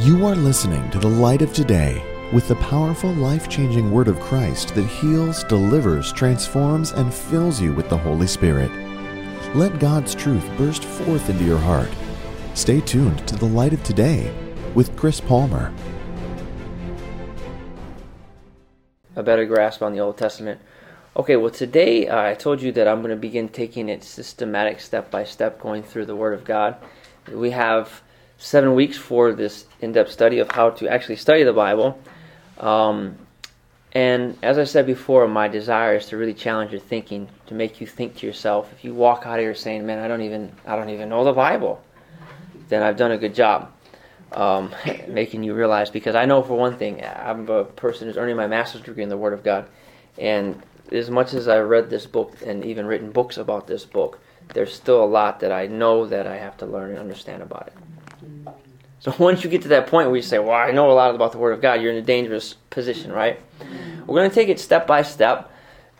You are listening to the light of today with the powerful, life changing word of Christ that heals, delivers, transforms, and fills you with the Holy Spirit. Let God's truth burst forth into your heart. Stay tuned to the light of today with Chris Palmer. A better grasp on the Old Testament. Okay, well, today uh, I told you that I'm going to begin taking it systematic, step by step, going through the Word of God. We have seven weeks for this in depth study of how to actually study the Bible. Um, and as I said before, my desire is to really challenge your thinking, to make you think to yourself. If you walk out of here saying, "Man, I don't even, I don't even know the Bible," then I've done a good job um, making you realize. Because I know for one thing, I'm a person who's earning my master's degree in the Word of God, and as much as I've read this book and even written books about this book, there's still a lot that I know that I have to learn and understand about it. So once you get to that point where you say, "Well, I know a lot about the Word of God," you're in a dangerous position, right? We're going to take it step by step.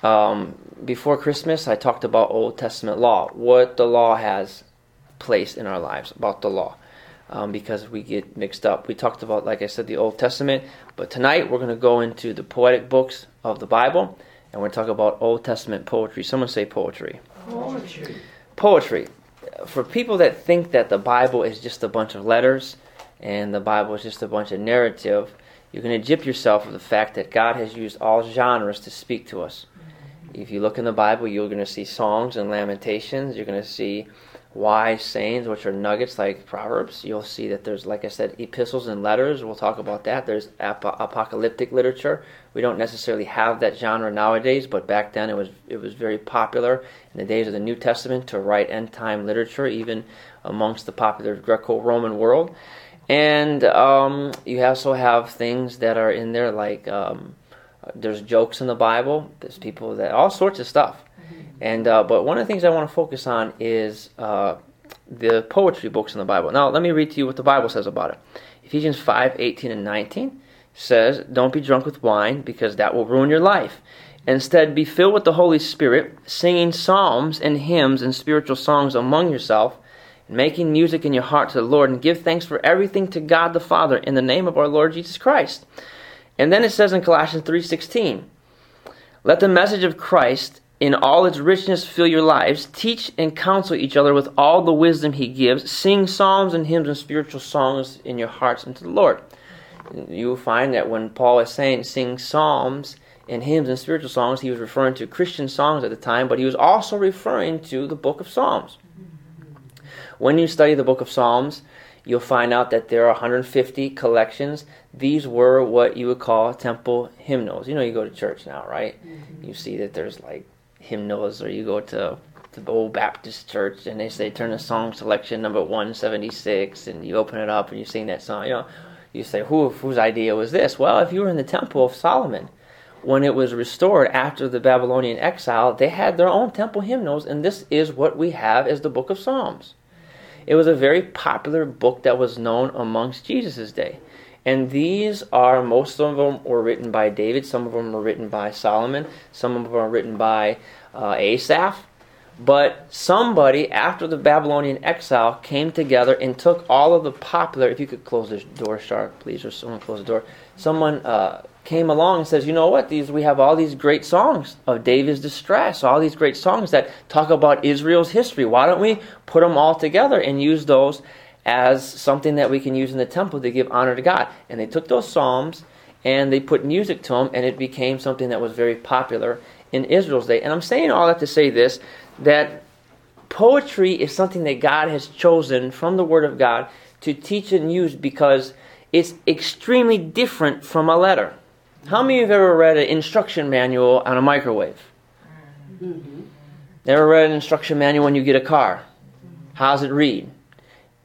Um, before Christmas, I talked about Old Testament law, what the law has placed in our lives about the law, um, because we get mixed up. We talked about, like I said, the Old Testament, but tonight we're going to go into the poetic books of the Bible, and we're going to talk about Old Testament poetry. Someone say poetry. Poetry. Poetry. For people that think that the Bible is just a bunch of letters and the Bible is just a bunch of narrative, you can egypt yourself with the fact that God has used all genres to speak to us. Mm-hmm. If you look in the Bible, you're going to see songs and lamentations. You're going to see wise sayings, which are nuggets like Proverbs. You'll see that there's, like I said, epistles and letters. We'll talk about that. There's ap- apocalyptic literature. We don't necessarily have that genre nowadays, but back then it was it was very popular in the days of the New Testament to write end time literature, even amongst the popular Greco-Roman world. And um, you also have things that are in there like um, there's jokes in the Bible. There's people that all sorts of stuff. And uh, but one of the things I want to focus on is uh, the poetry books in the Bible. Now let me read to you what the Bible says about it. Ephesians 5, 18 and 19 says, Don't be drunk with wine, because that will ruin your life. Instead, be filled with the Holy Spirit, singing psalms and hymns and spiritual songs among yourself, and making music in your heart to the Lord, and give thanks for everything to God the Father in the name of our Lord Jesus Christ. And then it says in Colossians 3:16, "Let the message of Christ in all its richness fill your lives. Teach and counsel each other with all the wisdom he gives. Sing psalms and hymns and spiritual songs in your hearts unto the Lord." You will find that when Paul is saying sing psalms and hymns and spiritual songs, he was referring to Christian songs at the time, but he was also referring to the book of Psalms. When you study the book of Psalms, you'll find out that there are 150 collections. These were what you would call temple hymnals. You know, you go to church now, right? Mm-hmm. You see that there's like hymnals, or you go to the old Baptist church and they say turn to song selection number 176, and you open it up and you sing that song. You know, you say, Who, whose idea was this? Well, if you were in the temple of Solomon, when it was restored after the Babylonian exile, they had their own temple hymnals, and this is what we have as the book of Psalms. It was a very popular book that was known amongst Jesus' day. And these are, most of them were written by David, some of them were written by Solomon, some of them are written by uh, Asaph. But somebody, after the Babylonian exile, came together and took all of the popular, if you could close this door sharp, please, or someone close the door. Someone uh, came along and says, you know what, these we have all these great songs of David's distress, all these great songs that talk about Israel's history. Why don't we put them all together and use those as something that we can use in the temple to give honor to God? And they took those psalms and they put music to them, and it became something that was very popular in Israel's day. And I'm saying all that to say this that poetry is something that God has chosen from the Word of God to teach and use because it's extremely different from a letter. How many of you have ever read an instruction manual on a microwave? Mm-hmm. Ever read an instruction manual when you get a car? How's it read?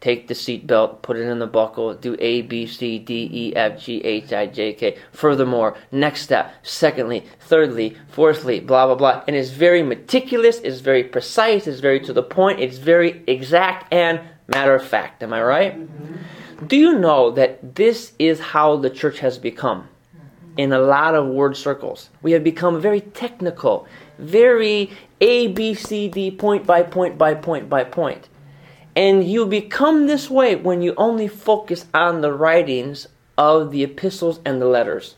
Take the seat belt, put it in the buckle, do A, B, C, D, E, F, G, H, I, J, K. Furthermore, next step, secondly, thirdly, fourthly, blah, blah, blah. And it's very meticulous, it's very precise, it's very to the point, it's very exact and matter of fact. Am I right? Mm-hmm. Do you know that this is how the church has become? in a lot of word circles. We have become very technical, very A, B, C, D, point by point by point by point. And you become this way when you only focus on the writings of the epistles and the letters.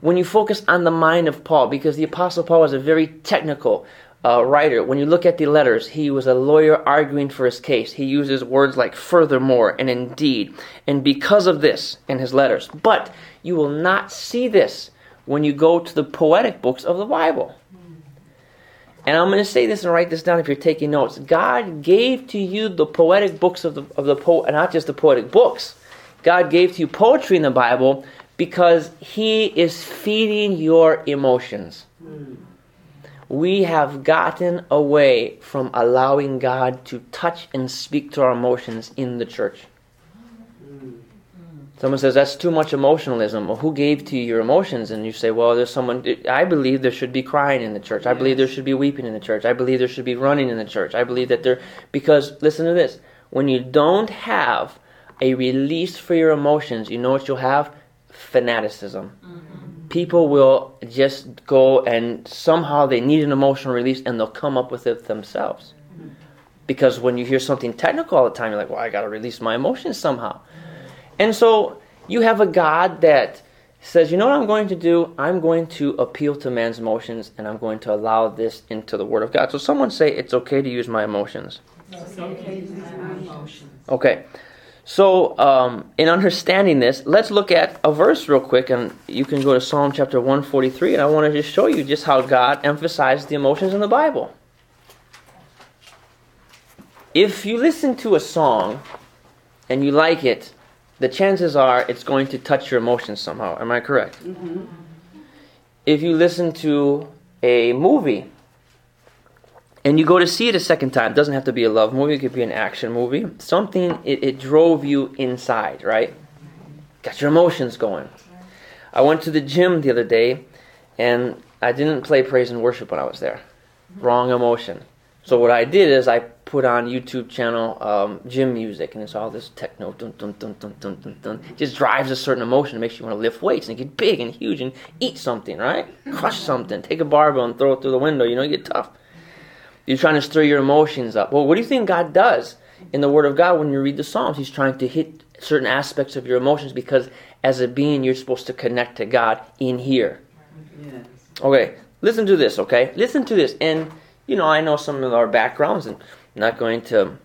When you focus on the mind of Paul, because the Apostle Paul was a very technical uh, writer. When you look at the letters, he was a lawyer arguing for his case. He uses words like furthermore and indeed, and because of this in his letters. But you will not see this when you go to the poetic books of the Bible. And I'm going to say this and write this down if you're taking notes. God gave to you the poetic books of the of the po- not just the poetic books. God gave to you poetry in the Bible because He is feeding your emotions. We have gotten away from allowing God to touch and speak to our emotions in the church. Someone says that's too much emotionalism. Well, who gave to you your emotions? And you say, well, there's someone. I believe there should be crying in the church. I believe there should be weeping in the church. I believe there should be running in the church. I believe that there. Because listen to this: when you don't have a release for your emotions, you know what you'll have? Fanaticism. Mm-hmm. People will just go and somehow they need an emotional release and they'll come up with it themselves. Because when you hear something technical all the time, you're like, well, I got to release my emotions somehow. And so you have a God that says, you know what I'm going to do? I'm going to appeal to man's emotions and I'm going to allow this into the Word of God. So someone say, it's okay to use my emotions. Okay. Okay. So, um, in understanding this, let's look at a verse real quick, and you can go to Psalm chapter 143, and I want to just show you just how God emphasized the emotions in the Bible. If you listen to a song and you like it, the chances are it's going to touch your emotions somehow. Am I correct? Mm-hmm. If you listen to a movie and you go to see it a second time, it doesn't have to be a love movie, it could be an action movie. Something, it, it drove you inside, right? Got your emotions going. I went to the gym the other day and I didn't play praise and worship when I was there. Wrong emotion. So what I did is I put on YouTube channel um, gym music, and it's all this techno, dun dun dun dun dun dun dun. It just drives a certain emotion, it makes you want to lift weights and get big and huge and eat something, right? Crush something, take a barbell and throw it through the window. You know, you get tough. You're trying to stir your emotions up. Well, what do you think God does in the Word of God when you read the Psalms? He's trying to hit certain aspects of your emotions because as a being, you're supposed to connect to God in here. Yes. Okay, listen to this, okay? Listen to this. And, you know, I know some of our backgrounds and not going to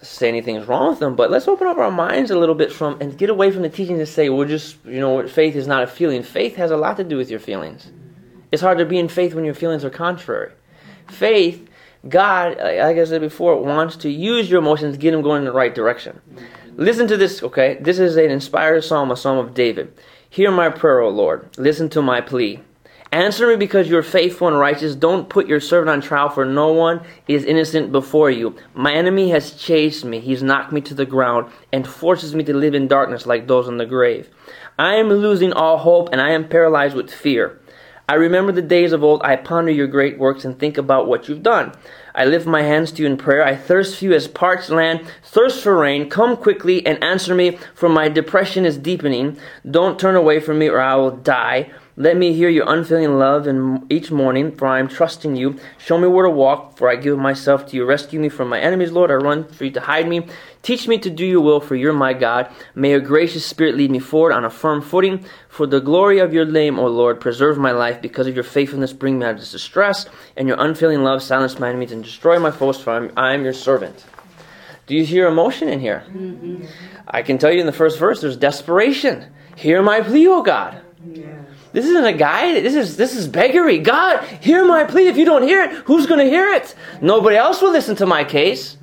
say anything's wrong with them, but let's open up our minds a little bit from and get away from the teaching to say, we're just, you know, faith is not a feeling. Faith has a lot to do with your feelings. It's hard to be in faith when your feelings are contrary. Faith God, like I said before, wants to use your emotions to get them going in the right direction. Listen to this, okay? This is an inspired psalm, a psalm of David. Hear my prayer, O Lord. Listen to my plea. Answer me because you're faithful and righteous. Don't put your servant on trial, for no one is innocent before you. My enemy has chased me. He's knocked me to the ground and forces me to live in darkness like those in the grave. I am losing all hope and I am paralyzed with fear. I remember the days of old. I ponder your great works and think about what you've done. I lift my hands to you in prayer. I thirst for you as parched land, thirst for rain. Come quickly and answer me, for my depression is deepening. Don't turn away from me, or I will die. Let me hear your unfailing love in each morning, for I am trusting you. Show me where to walk, for I give myself to you. Rescue me from my enemies, Lord. I run for you to hide me. Teach me to do your will, for you're my God. May your gracious spirit lead me forward on a firm footing. For the glory of your name, O Lord, preserve my life. Because of your faithfulness, bring me out of distress, and your unfailing love silence my enemies and destroy my foes, for I am your servant. Do you hear emotion in here? Mm-hmm. I can tell you in the first verse, there's desperation. Hear my plea, O God. Yeah. This isn't a guy. This is this is beggary. God, hear my plea. If you don't hear it, who's going to hear it? Nobody else will listen to my case.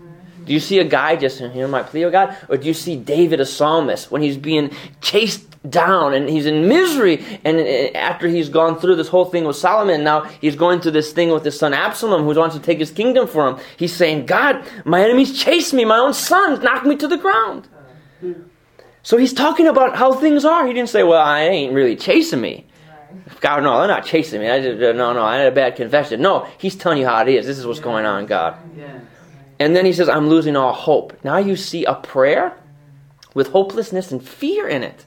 Do you see a guy just hear my plea, oh God? Or do you see David, a psalmist, when he's being chased down and he's in misery, and uh, after he's gone through this whole thing with Solomon, now he's going through this thing with his son Absalom, who wants to take his kingdom for him. He's saying, God, my enemies chase me. My own sons knocked me to the ground. So he's talking about how things are. He didn't say, well, I ain't really chasing me. God, no, they're not chasing me. I just, uh, no, no, I had a bad confession. No, he's telling you how it is. This is what's going on, God. And then he says, I'm losing all hope. Now you see a prayer with hopelessness and fear in it.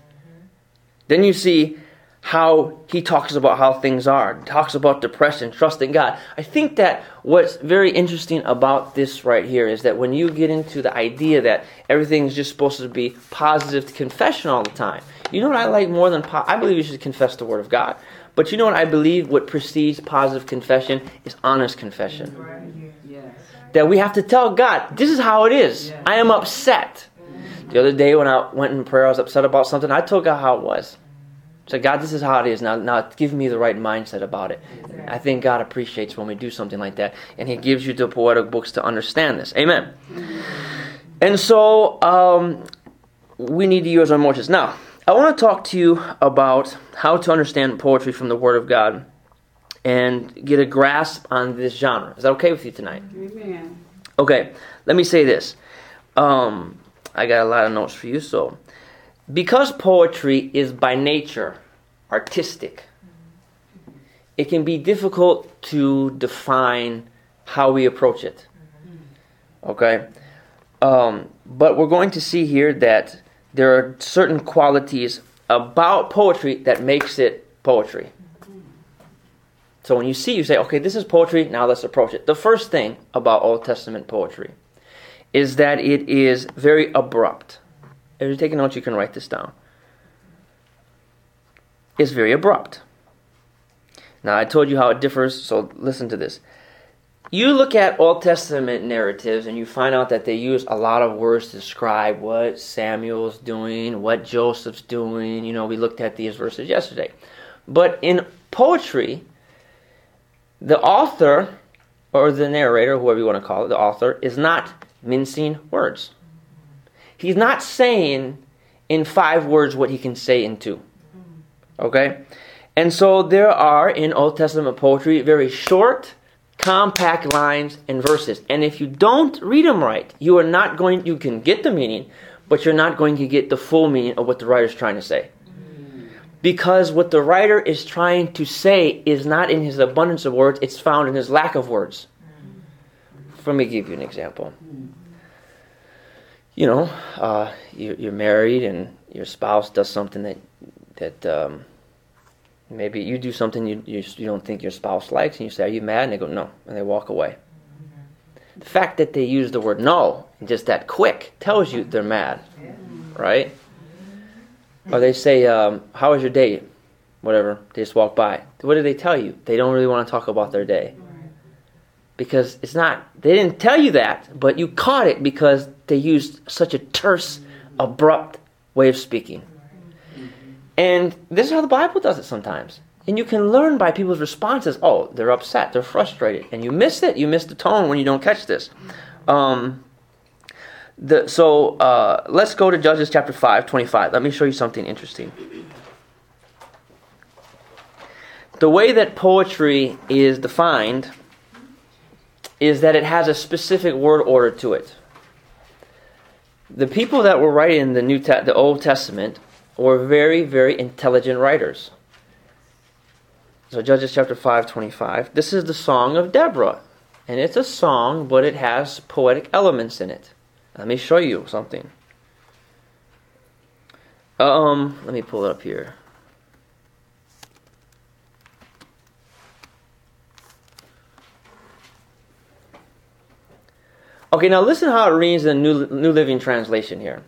Then you see, how he talks about how things are, talks about depression, trusting God. I think that what's very interesting about this right here is that when you get into the idea that everything's just supposed to be positive confession all the time, you know what I like more than po- I believe you should confess the Word of God. But you know what I believe what precedes positive confession is honest confession. That we have to tell God, this is how it is. I am upset. The other day when I went in prayer, I was upset about something. I told God how it was. So God, this is how it is. Now, now give me the right mindset about it. I think God appreciates when we do something like that, and He gives you the poetic books to understand this. Amen. And so um, we need to use our emotions. Now, I want to talk to you about how to understand poetry from the Word of God and get a grasp on this genre. Is that okay with you tonight? Amen. Okay, let me say this. Um, I got a lot of notes for you, so because poetry is by nature artistic, it can be difficult to define how we approach it. Okay? Um, but we're going to see here that there are certain qualities about poetry that makes it poetry. So when you see, you say, okay, this is poetry, now let's approach it. The first thing about Old Testament poetry is that it is very abrupt. If you're taking notes, you can write this down. It's very abrupt. Now, I told you how it differs, so listen to this. You look at Old Testament narratives and you find out that they use a lot of words to describe what Samuel's doing, what Joseph's doing. You know, we looked at these verses yesterday. But in poetry, the author, or the narrator, whoever you want to call it, the author, is not mincing words. He's not saying in five words what he can say in two. Okay? And so there are in Old Testament poetry very short, compact lines and verses. And if you don't read them right, you are not going you can get the meaning, but you're not going to get the full meaning of what the writer's trying to say. Because what the writer is trying to say is not in his abundance of words, it's found in his lack of words. Let me give you an example you know, uh, you're, you're, married and your spouse does something that that um, maybe you do something you, you, you don't think your spouse likes, and you say, "Are you mad?" And they go, "No," and they walk away. The fact that they use the word "no" just that quick tells you they're mad, right? Or they say, um, "How was your day?" Whatever. They just walk by. What do they tell you? They don't really want to talk about their day because it's not they didn't tell you that but you caught it because they used such a terse abrupt way of speaking and this is how the bible does it sometimes. And you can learn by people's responses. Oh they're upset they're frustrated. And you miss it you miss the tone when you don't catch this. Um, the, so uh, let's go to judges chapter 5 25 let me show you something interesting. The way that poetry is defined is that it has a specific word order to it. The people that were writing the New Te- the Old Testament were very very intelligent writers. So Judges chapter 5 25. This is the song of Deborah. And it's a song, but it has poetic elements in it. Let me show you something. Um, let me pull it up here. Okay, now listen how it reads in the New, New Living Translation here.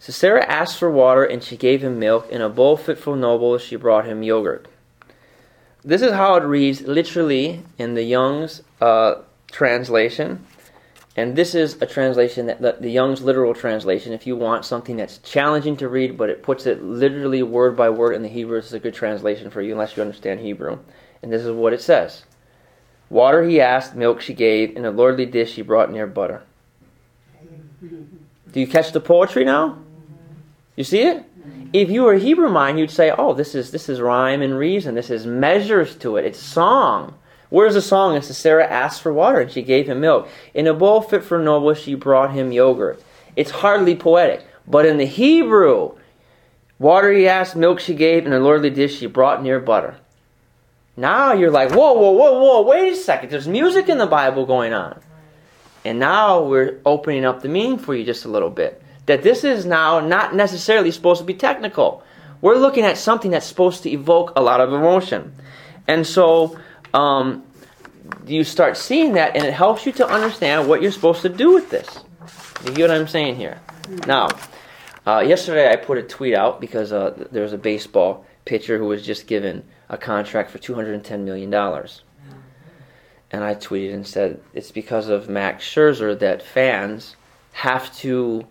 So Sisera asked for water, and she gave him milk. In a bowl fit for nobles, she brought him yogurt. This is how it reads literally in the Young's uh, translation. And this is a translation that the, Young's literal translation. If you want something that's challenging to read, but it puts it literally word by word in the Hebrew, this is a good translation for you, unless you understand Hebrew. And this is what it says. Water he asked, milk she gave, and a lordly dish she brought near butter. Do you catch the poetry now? You see it? If you were a Hebrew mind, you'd say, "Oh, this is this is rhyme and reason. This is measures to it. It's song." Where's the song? It's Sisera asked for water and she gave him milk. In a bowl fit for noble, she brought him yogurt. It's hardly poetic, but in the Hebrew, water he asked, milk she gave, and a lordly dish she brought near butter. Now you're like, whoa, whoa, whoa, whoa, wait a second. There's music in the Bible going on. And now we're opening up the meaning for you just a little bit. That this is now not necessarily supposed to be technical. We're looking at something that's supposed to evoke a lot of emotion. And so um, you start seeing that, and it helps you to understand what you're supposed to do with this. You hear what I'm saying here? Now, uh, yesterday I put a tweet out because uh, there was a baseball pitcher who was just given a contract for $210 million. And I tweeted and said, it's because of Max Scherzer that fans have to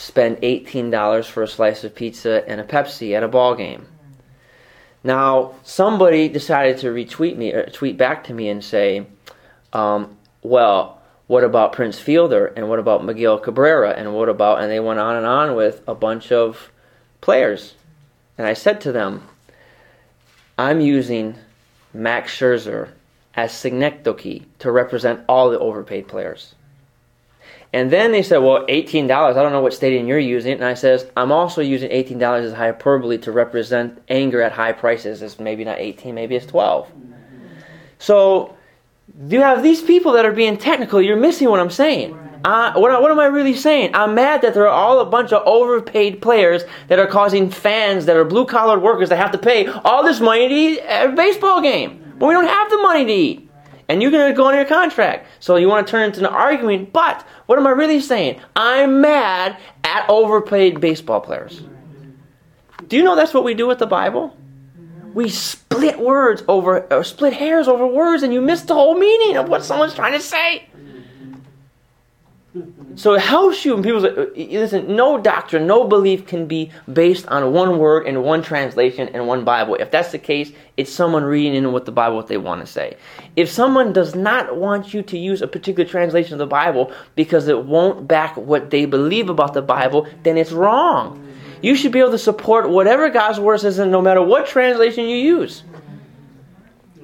spend $18 for a slice of pizza and a Pepsi at a ball game. Now, somebody decided to retweet me or tweet back to me and say, um, well, what about Prince Fielder and what about Miguel Cabrera and what about and they went on and on with a bunch of players. And I said to them, I'm using Max Scherzer as synecdoche to represent all the overpaid players. And then they said, well, $18, I don't know what stadium you're using. And I says, I'm also using $18 as hyperbole to represent anger at high prices. It's maybe not 18, maybe it's 12. So you have these people that are being technical. You're missing what I'm saying. Uh, what, what am I really saying? I'm mad that there are all a bunch of overpaid players that are causing fans that are blue collar workers that have to pay all this money to eat at a baseball game. But we don't have the money to eat and you're going to go on your contract. So you want to turn into an argument. But what am I really saying? I'm mad at overpaid baseball players. Do you know that's what we do with the Bible? We split words over, or split hairs over words, and you miss the whole meaning of what someone's trying to say. So it helps you. And people say, listen, no doctrine, no belief can be based on one word and one translation and one Bible. If that's the case, it's someone reading into what the Bible what they want to say. If someone does not want you to use a particular translation of the Bible because it won't back what they believe about the Bible, then it's wrong. You should be able to support whatever God's word says, in no matter what translation you use.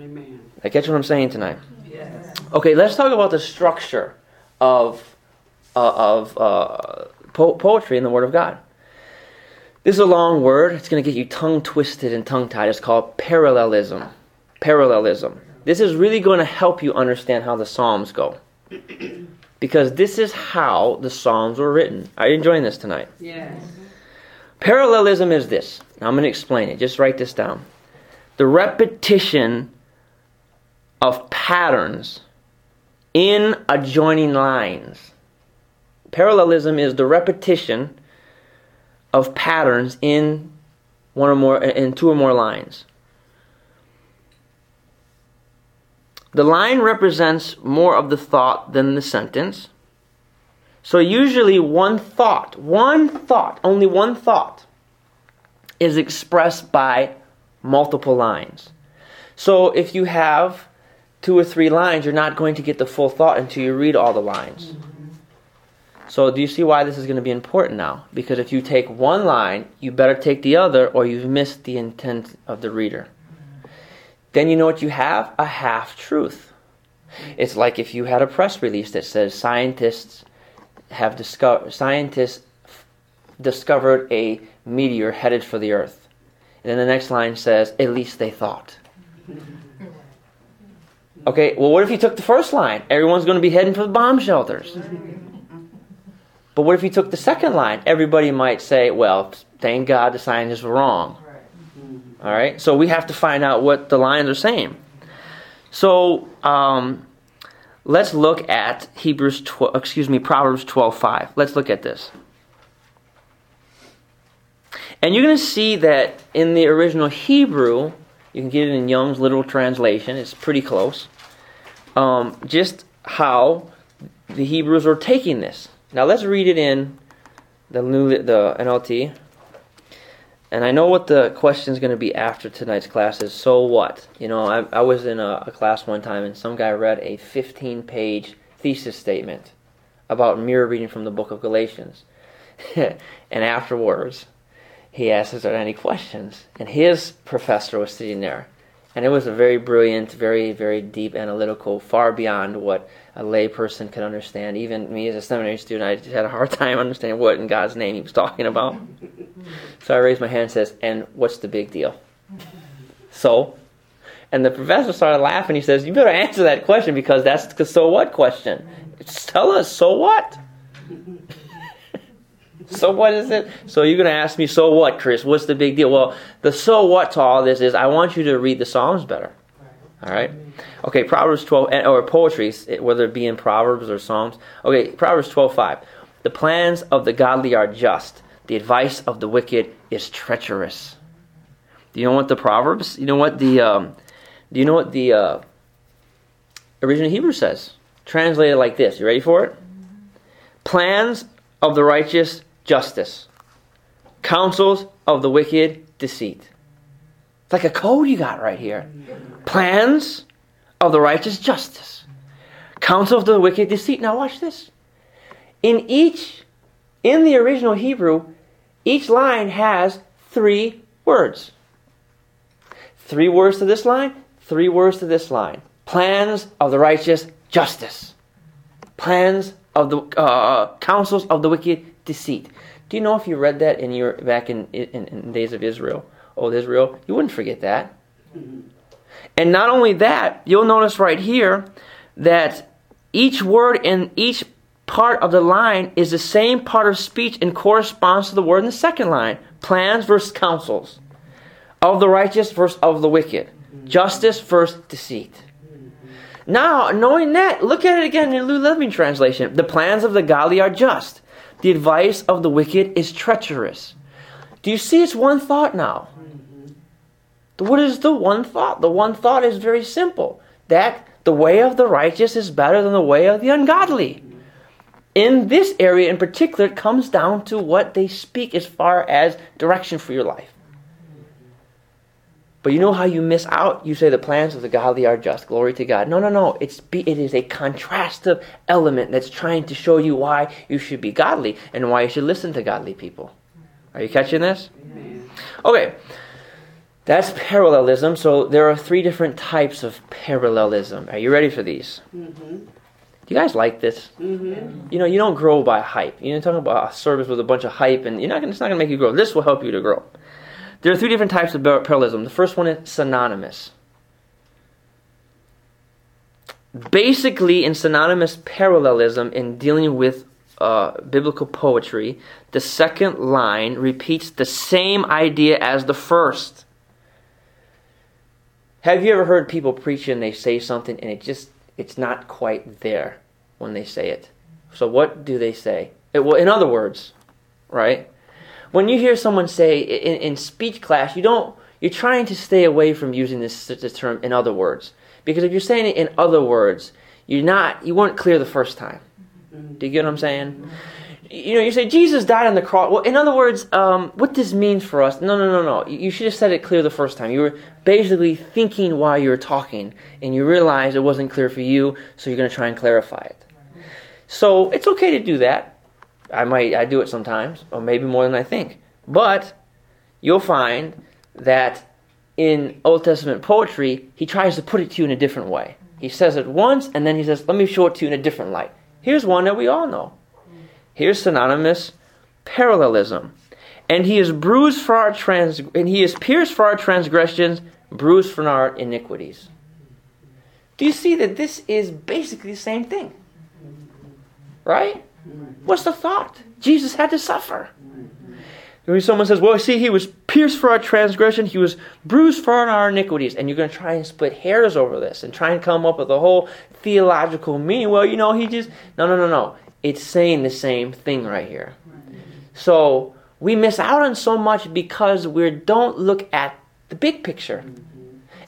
Amen. I catch what I'm saying tonight. Yes. Okay, let's talk about the structure of uh, of uh, po- poetry in the Word of God. This is a long word. It's going to get you tongue twisted and tongue tied. It's called parallelism. Parallelism. This is really going to help you understand how the Psalms go. Because this is how the Psalms were written. Are you enjoying this tonight? Yes. Parallelism is this. Now I'm going to explain it. Just write this down. The repetition of patterns in adjoining lines. Parallelism is the repetition of patterns in one or more in two or more lines. The line represents more of the thought than the sentence. So usually one thought, one thought, only one thought is expressed by multiple lines. So if you have two or three lines, you're not going to get the full thought until you read all the lines. So do you see why this is going to be important now? Because if you take one line, you better take the other or you've missed the intent of the reader. Then you know what you have? A half truth. It's like if you had a press release that says scientists have discovered scientists discovered a meteor headed for the earth. And then the next line says at least they thought. Okay, well what if you took the first line? Everyone's going to be heading for the bomb shelters. But what if you took the second line? Everybody might say, well, thank God the scientists were wrong. All right? So we have to find out what the lines are saying. So um, let's look at Hebrews 12, excuse me, Proverbs 12:5. Let's look at this. And you're going to see that in the original Hebrew, you can get it in Young's literal translation, it's pretty close. Um, just how the Hebrews were taking this. Now let's read it in the new the NLT. And I know what the question is going to be after tonight's class is so what? You know, I, I was in a, a class one time and some guy read a 15 page thesis statement about mirror reading from the book of Galatians. and afterwards, he asked, Is there any questions? And his professor was sitting there. And it was a very brilliant, very, very deep analytical, far beyond what a layperson could understand. Even me as a seminary student, I just had a hard time understanding what in God's name he was talking about. so I raised my hand and says, and what's the big deal? So? And the professor started laughing. He says, you better answer that question because that's the so what question. Just tell us, so what? So what is it? So you're going to ask me, so what, Chris? What's the big deal? Well, the so what to all this is I want you to read the Psalms better. All right? Okay, Proverbs 12, or poetry, whether it be in Proverbs or Psalms. Okay, Proverbs 12, 5. The plans of the godly are just, the advice of the wicked is treacherous. Do you know what the Proverbs, you know what the, um, do you know what the uh, original Hebrew says? Translated like this. You ready for it? Plans of the righteous, justice. Counsels of the wicked, deceit. It's like a code you got right here. Plans of the righteous, justice. Counsel of the wicked, deceit. Now watch this. In each, in the original Hebrew, each line has three words. Three words to this line, three words to this line. Plans of the righteous, justice. Plans of the uh, counsels of the wicked, deceit. Do you know if you read that in your back in, in, in days of Israel, old Israel, you wouldn't forget that. Mm-hmm. And not only that, you'll notice right here that each word in each part of the line is the same part of speech and corresponds to the word in the second line. Plans versus counsels. Of the righteous versus of the wicked. Mm-hmm. Justice versus deceit. Mm-hmm. Now, knowing that, look at it again in the New Living Translation. The plans of the godly are just. The advice of the wicked is treacherous. Do you see it's one thought now? What is the one thought? The one thought is very simple. That the way of the righteous is better than the way of the ungodly. In this area in particular, it comes down to what they speak as far as direction for your life. But you know how you miss out? You say the plans of the godly are just. Glory to God. No, no, no. It's it is a contrastive element that's trying to show you why you should be godly and why you should listen to godly people. Are you catching this? Okay. That's parallelism. So there are three different types of parallelism. Are you ready for these? Mm-hmm. Do you guys like this? Mm-hmm. You know, you don't grow by hype. You're talking about a service with a bunch of hype, and you're not. Gonna, it's not going to make you grow. This will help you to grow. There are three different types of parallelism. The first one is synonymous. Basically, in synonymous parallelism, in dealing with uh, biblical poetry, the second line repeats the same idea as the first. Have you ever heard people preach and they say something and it just it's not quite there when they say it? So what do they say? It, well, in other words, right? When you hear someone say in, in speech class, you don't, you're trying to stay away from using this, this term in other words. Because if you're saying it in other words, you're not, you weren't clear the first time. Do you get what I'm saying? You know, you say Jesus died on the cross. Well, in other words, um, what this means for us? No, no, no, no. You should have said it clear the first time. You were basically thinking while you were talking, and you realized it wasn't clear for you, so you're going to try and clarify it. So it's okay to do that. I might I do it sometimes, or maybe more than I think. But you'll find that in Old Testament poetry, he tries to put it to you in a different way. He says it once, and then he says, "Let me show it to you in a different light." Here's one that we all know. Here's synonymous parallelism. And he is bruised for our trans and he is pierced for our transgressions, bruised for our iniquities. Do you see that this is basically the same thing? Right? What's the thought? Jesus had to suffer. When someone says, well, see, he was pierced for our transgression, he was bruised for our iniquities, and you're going to try and split hairs over this and try and come up with a whole theological meaning. Well, you know, he just. No, no, no, no. It's saying the same thing right here. So we miss out on so much because we don't look at the big picture.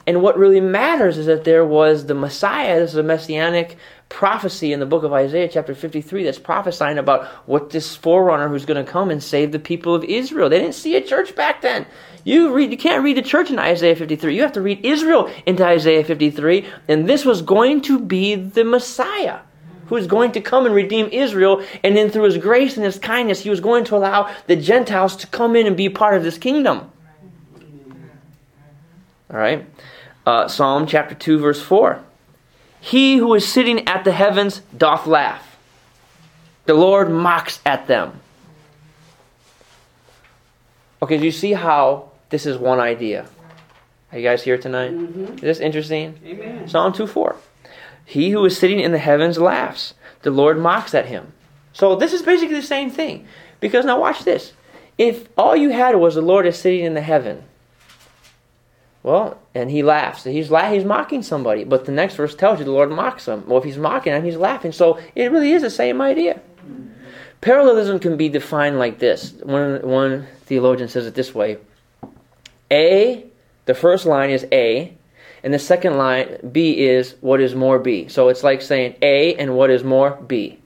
And what really matters is that there was the Messiah, this is a messianic prophecy in the book of Isaiah, chapter 53, that's prophesying about what this forerunner who's going to come and save the people of Israel. They didn't see a church back then. You read, you can't read the church in Isaiah 53. You have to read Israel into Isaiah 53. And this was going to be the Messiah who was going to come and redeem Israel. And then through his grace and his kindness, he was going to allow the Gentiles to come in and be part of this kingdom. All right. Uh, Psalm chapter 2, verse 4. He who is sitting at the heavens doth laugh. The Lord mocks at them. Okay, do you see how this is one idea? Are you guys here tonight? Mm-hmm. Is this interesting? Amen. Psalm 2 4. He who is sitting in the heavens laughs. The Lord mocks at him. So this is basically the same thing. Because now watch this. If all you had was the Lord is sitting in the heaven, well, and he laughs. He's la- he's mocking somebody. But the next verse tells you the Lord mocks him. Well, if he's mocking him, he's laughing. So it really is the same idea. Parallelism can be defined like this. One, one theologian says it this way A, the first line is A, and the second line, B, is what is more B. So it's like saying A and what is more B.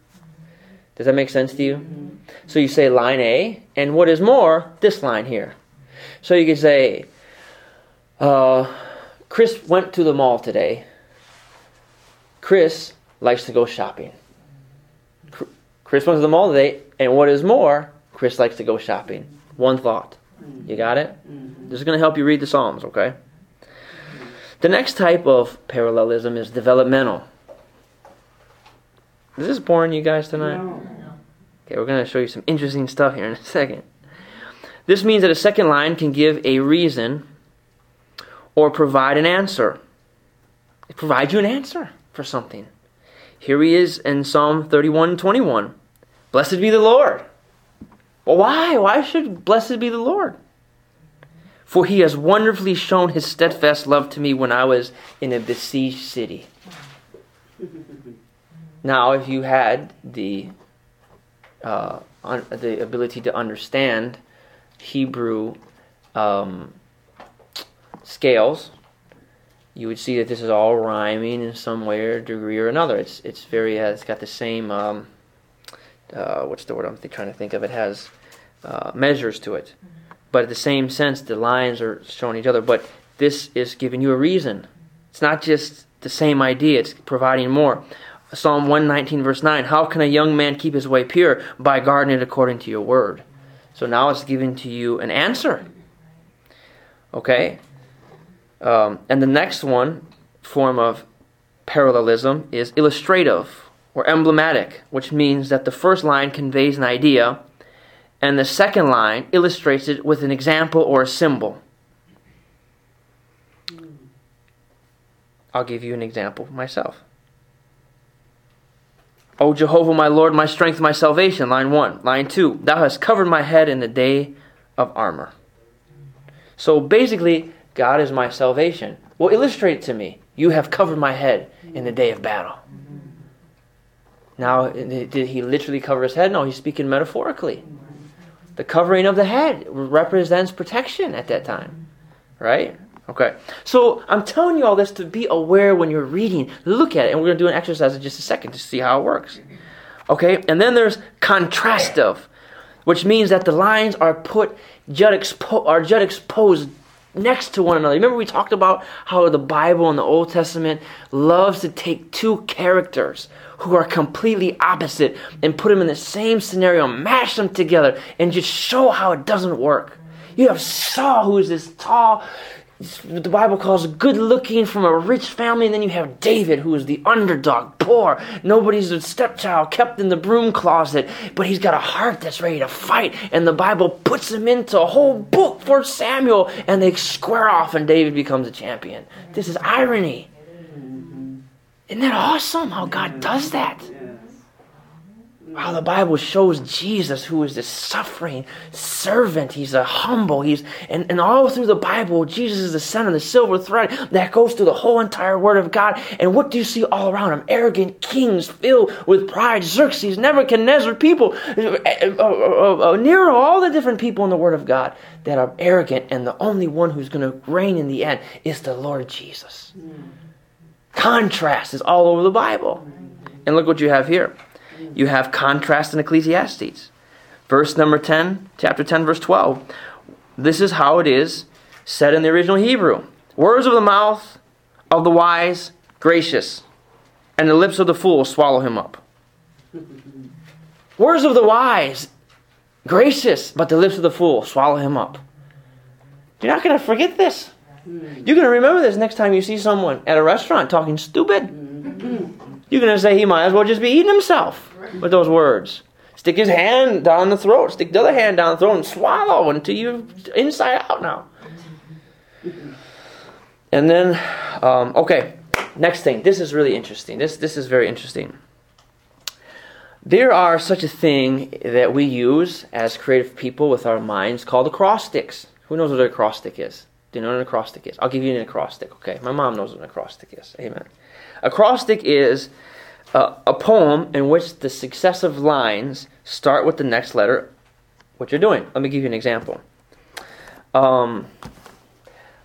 Does that make sense to you? Mm-hmm. So you say line A, and what is more, this line here. So you could say, uh, Chris went to the mall today. Chris likes to go shopping. Chris went to the mall today, and what is more, Chris likes to go shopping. One thought. You got it? This is going to help you read the Psalms, okay? The next type of parallelism is developmental. Is this boring you guys tonight? Okay, we're going to show you some interesting stuff here in a second. This means that a second line can give a reason or provide an answer. It provides you an answer for something. Here he is in Psalm 31 21. Blessed be the Lord. Well, why? Why should blessed be the Lord? For he has wonderfully shown his steadfast love to me when I was in a besieged city. Now, if you had the uh, un- the ability to understand Hebrew um, scales, you would see that this is all rhyming in some way or degree or another. It's it's very uh, it's got the same um, uh, what's the word I'm trying to think of? It has uh, measures to it, but the same sense, the lines are showing each other. But this is giving you a reason. It's not just the same idea; it's providing more. Psalm 119, verse 9 How can a young man keep his way pure? By guarding it according to your word. So now it's giving to you an answer. Okay? Um, and the next one, form of parallelism, is illustrative or emblematic, which means that the first line conveys an idea and the second line illustrates it with an example or a symbol. I'll give you an example myself. O Jehovah, my Lord, my strength, my salvation. Line 1. Line 2. Thou hast covered my head in the day of armor. So basically, God is my salvation. Well, illustrate to me. You have covered my head in the day of battle. Now, did he literally cover his head? No, he's speaking metaphorically. The covering of the head represents protection at that time. Right? Okay. So I'm telling you all this to be aware when you're reading. Look at it, and we're going to do an exercise in just a second to see how it works. Okay? And then there's contrastive, which means that the lines are put juxtaposed, are juxtaposed next to one another. Remember we talked about how the Bible in the Old Testament loves to take two characters who are completely opposite and put them in the same scenario, mash them together, and just show how it doesn't work. You have Saul, who is this tall, the Bible calls good looking from a rich family, and then you have David, who is the underdog, poor, nobody's a stepchild, kept in the broom closet, but he's got a heart that's ready to fight, and the Bible puts him into a whole book for Samuel, and they square off, and David becomes a champion. This is irony. Isn't that awesome how God does that? How the Bible shows Jesus, who is this suffering servant. He's a humble. He's and, and all through the Bible, Jesus is the center, of the silver thread that goes through the whole entire Word of God. And what do you see all around him? Arrogant kings filled with pride, Xerxes, Nebuchadnezzar, people, uh, uh, uh, Nero, all the different people in the Word of God that are arrogant, and the only one who's going to reign in the end is the Lord Jesus. Contrast is all over the Bible. And look what you have here you have contrast in Ecclesiastes. Verse number 10, chapter 10, verse 12. This is how it is said in the original Hebrew Words of the mouth of the wise, gracious, and the lips of the fool swallow him up. Words of the wise, gracious, but the lips of the fool swallow him up. You're not going to forget this. Hmm. You're going to remember this next time you see someone at a restaurant talking stupid. Hmm. You're going to say he might as well just be eating himself with those words. Stick his hand down the throat, stick the other hand down the throat, and swallow until you're inside out now. And then, um, okay, next thing. This is really interesting. This this is very interesting. There are such a thing that we use as creative people with our minds called acrostics. Who knows what an acrostic is? Do you know what an acrostic is? I'll give you an acrostic, okay? My mom knows what an acrostic is. Amen. Acrostic is a, a poem in which the successive lines start with the next letter, what you're doing. Let me give you an example. Um,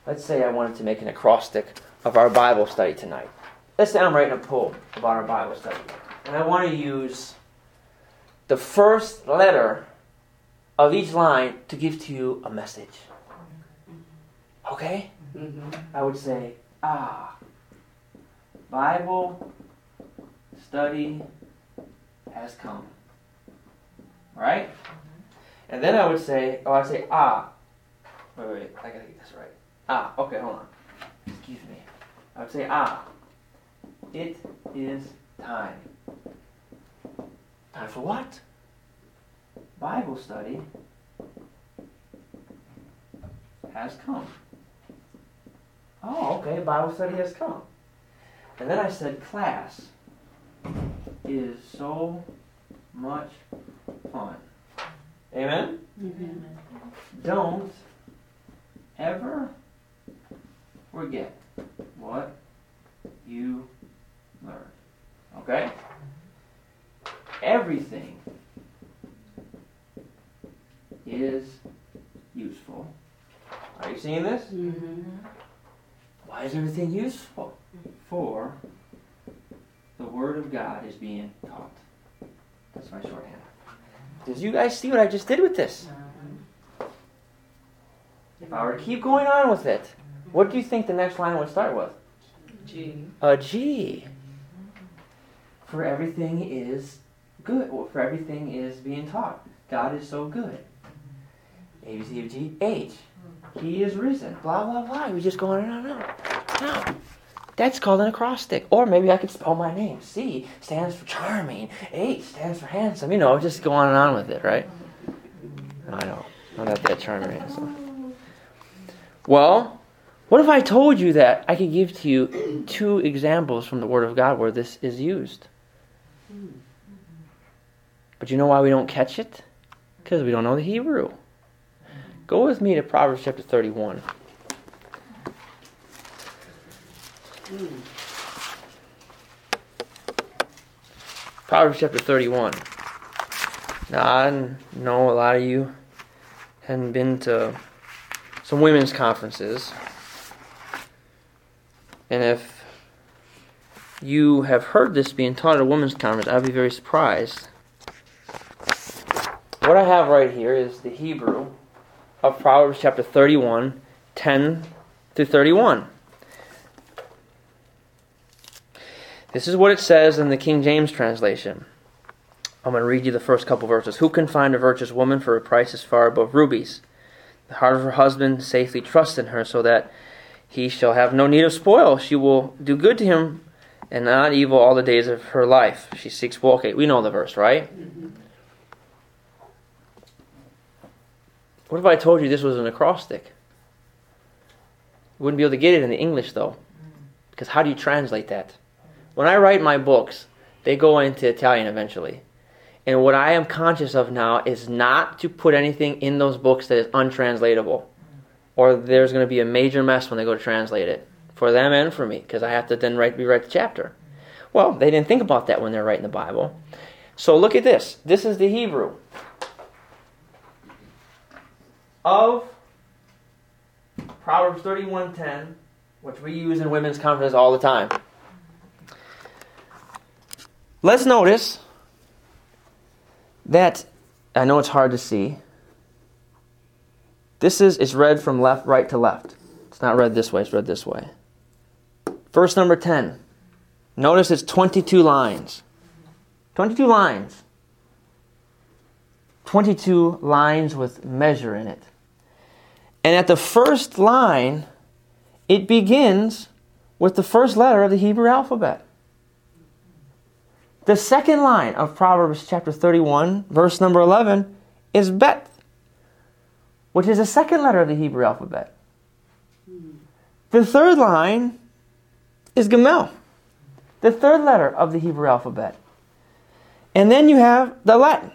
let's say I wanted to make an acrostic of our Bible study tonight. Let's say I'm writing a poem about our Bible study. And I want to use the first letter of each line to give to you a message. Okay? I would say, ah, Bible study has come. Right? And then I would say, oh, I'd say, ah. Wait, wait, I gotta get this right. Ah, okay, hold on. Excuse me. I would say, ah. It is time. Time for what? Bible study has come. Oh, okay, Bible study has come. And then I said, class is so much fun. Amen? Don't ever forget what you learned. Okay? Everything is useful. Are you seeing this? Mm-hmm. Why is everything useful? Mm-hmm. For the Word of God is being taught. That's my shorthand. Did you guys see what I just did with this? Mm-hmm. If I were to keep going on with it, mm-hmm. what do you think the next line would start with? G. A G. For everything is good. Or for everything is being taught. God is so good. A, B, C, G, H. Mm-hmm. He is risen. Blah, blah, blah. We just go on and on and on. Now, that's called an acrostic. Or maybe I could spell oh, my name. C stands for charming. H stands for handsome. You know, just go on and on with it, right? I know. I'm not that charming. Well, what if I told you that I could give to you two examples from the Word of God where this is used? But you know why we don't catch it? Because we don't know the Hebrew. Go with me to Proverbs chapter 31. Proverbs chapter 31. Now, I know a lot of you hadn't been to some women's conferences. And if you have heard this being taught at a women's conference, I'd be very surprised. What I have right here is the Hebrew of Proverbs chapter 31, 10 through 31. This is what it says in the King James translation. I'm going to read you the first couple verses. Who can find a virtuous woman for a price is far above rubies? The heart of her husband safely trusts in her, so that he shall have no need of spoil. She will do good to him and not evil all the days of her life. She seeks. Okay, we know the verse, right? What if I told you this was an acrostic? You wouldn't be able to get it in the English, though. Because how do you translate that? When I write my books, they go into Italian eventually. And what I am conscious of now is not to put anything in those books that is untranslatable. Or there's going to be a major mess when they go to translate it. For them and for me, because I have to then write, rewrite the chapter. Well, they didn't think about that when they're writing the Bible. So look at this. This is the Hebrew of Proverbs 31:10, which we use in women's conferences all the time. Let's notice that I know it's hard to see. This is it's read from left right to left. It's not read this way, it's read this way. Verse number 10. Notice it's 22 lines. 22 lines. 22 lines with measure in it. And at the first line, it begins with the first letter of the Hebrew alphabet. The second line of Proverbs chapter 31, verse number 11, is Bet, which is the second letter of the Hebrew alphabet. The third line is Gamel, the third letter of the Hebrew alphabet. And then you have the Latin.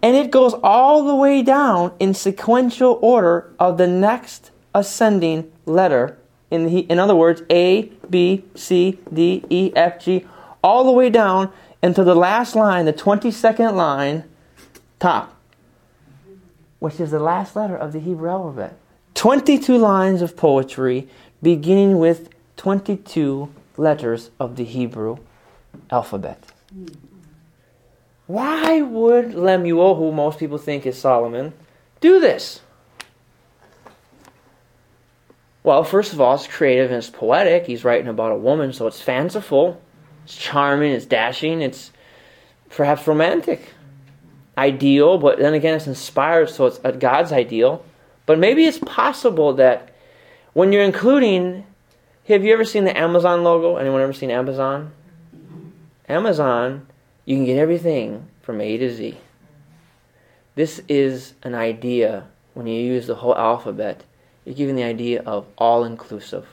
And it goes all the way down in sequential order of the next ascending letter. In, the, in other words, A, B, C, D, E, F, G, all the way down into the last line, the 22nd line, top, which is the last letter of the Hebrew alphabet. 22 lines of poetry beginning with 22 letters of the Hebrew alphabet. Why would Lemuel, who most people think is Solomon, do this? Well, first of all, it's creative and it's poetic. He's writing about a woman, so it's fanciful, it's charming, it's dashing, it's perhaps romantic. Ideal, but then again, it's inspired, so it's God's ideal. But maybe it's possible that when you're including, have you ever seen the Amazon logo? Anyone ever seen Amazon? Amazon you can get everything from A to Z. This is an idea, when you use the whole alphabet, you're giving the idea of all inclusive.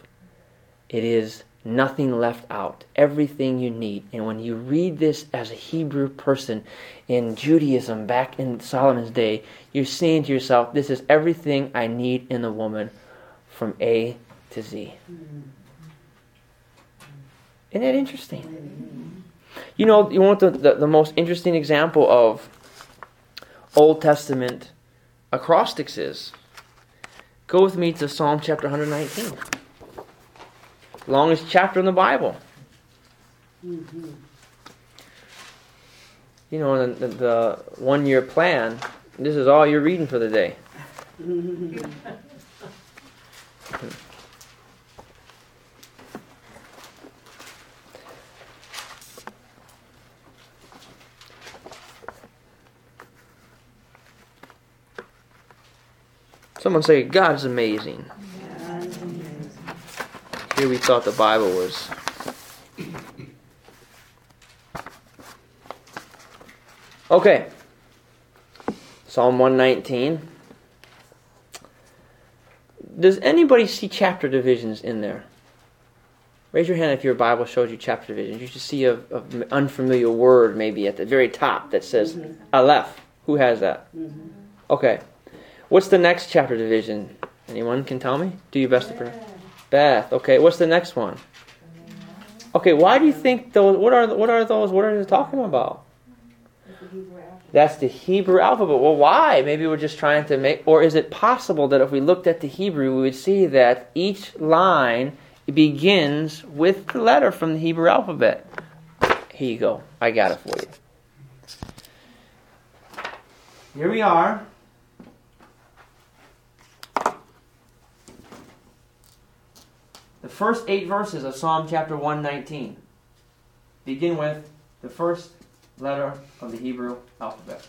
It is nothing left out, everything you need. And when you read this as a Hebrew person in Judaism back in Solomon's day, you're saying to yourself, This is everything I need in a woman from A to Z. Isn't that interesting? You know, you want the, the, the most interesting example of Old Testament acrostics is? Go with me to Psalm chapter 119. Longest chapter in the Bible. Mm-hmm. You know, the, the, the one year plan, this is all you're reading for the day. Someone say, God is amazing. Here we thought the Bible was. Okay. Psalm 119. Does anybody see chapter divisions in there? Raise your hand if your Bible shows you chapter divisions. You should see a, unfamiliar word maybe at the very top that says mm-hmm. Aleph. Who has that? Mm-hmm. Okay. What's the next chapter division? Anyone can tell me? Do your best to pronounce. Beth. Okay. What's the next one? Okay. Why do you think those? What are what are those? What are they talking about? That's the Hebrew alphabet. Well, why? Maybe we're just trying to make, or is it possible that if we looked at the Hebrew, we would see that each line begins with the letter from the Hebrew alphabet? Here you go. I got it for you. Here we are. The first eight verses of Psalm chapter 119 begin with the first letter of the Hebrew alphabet.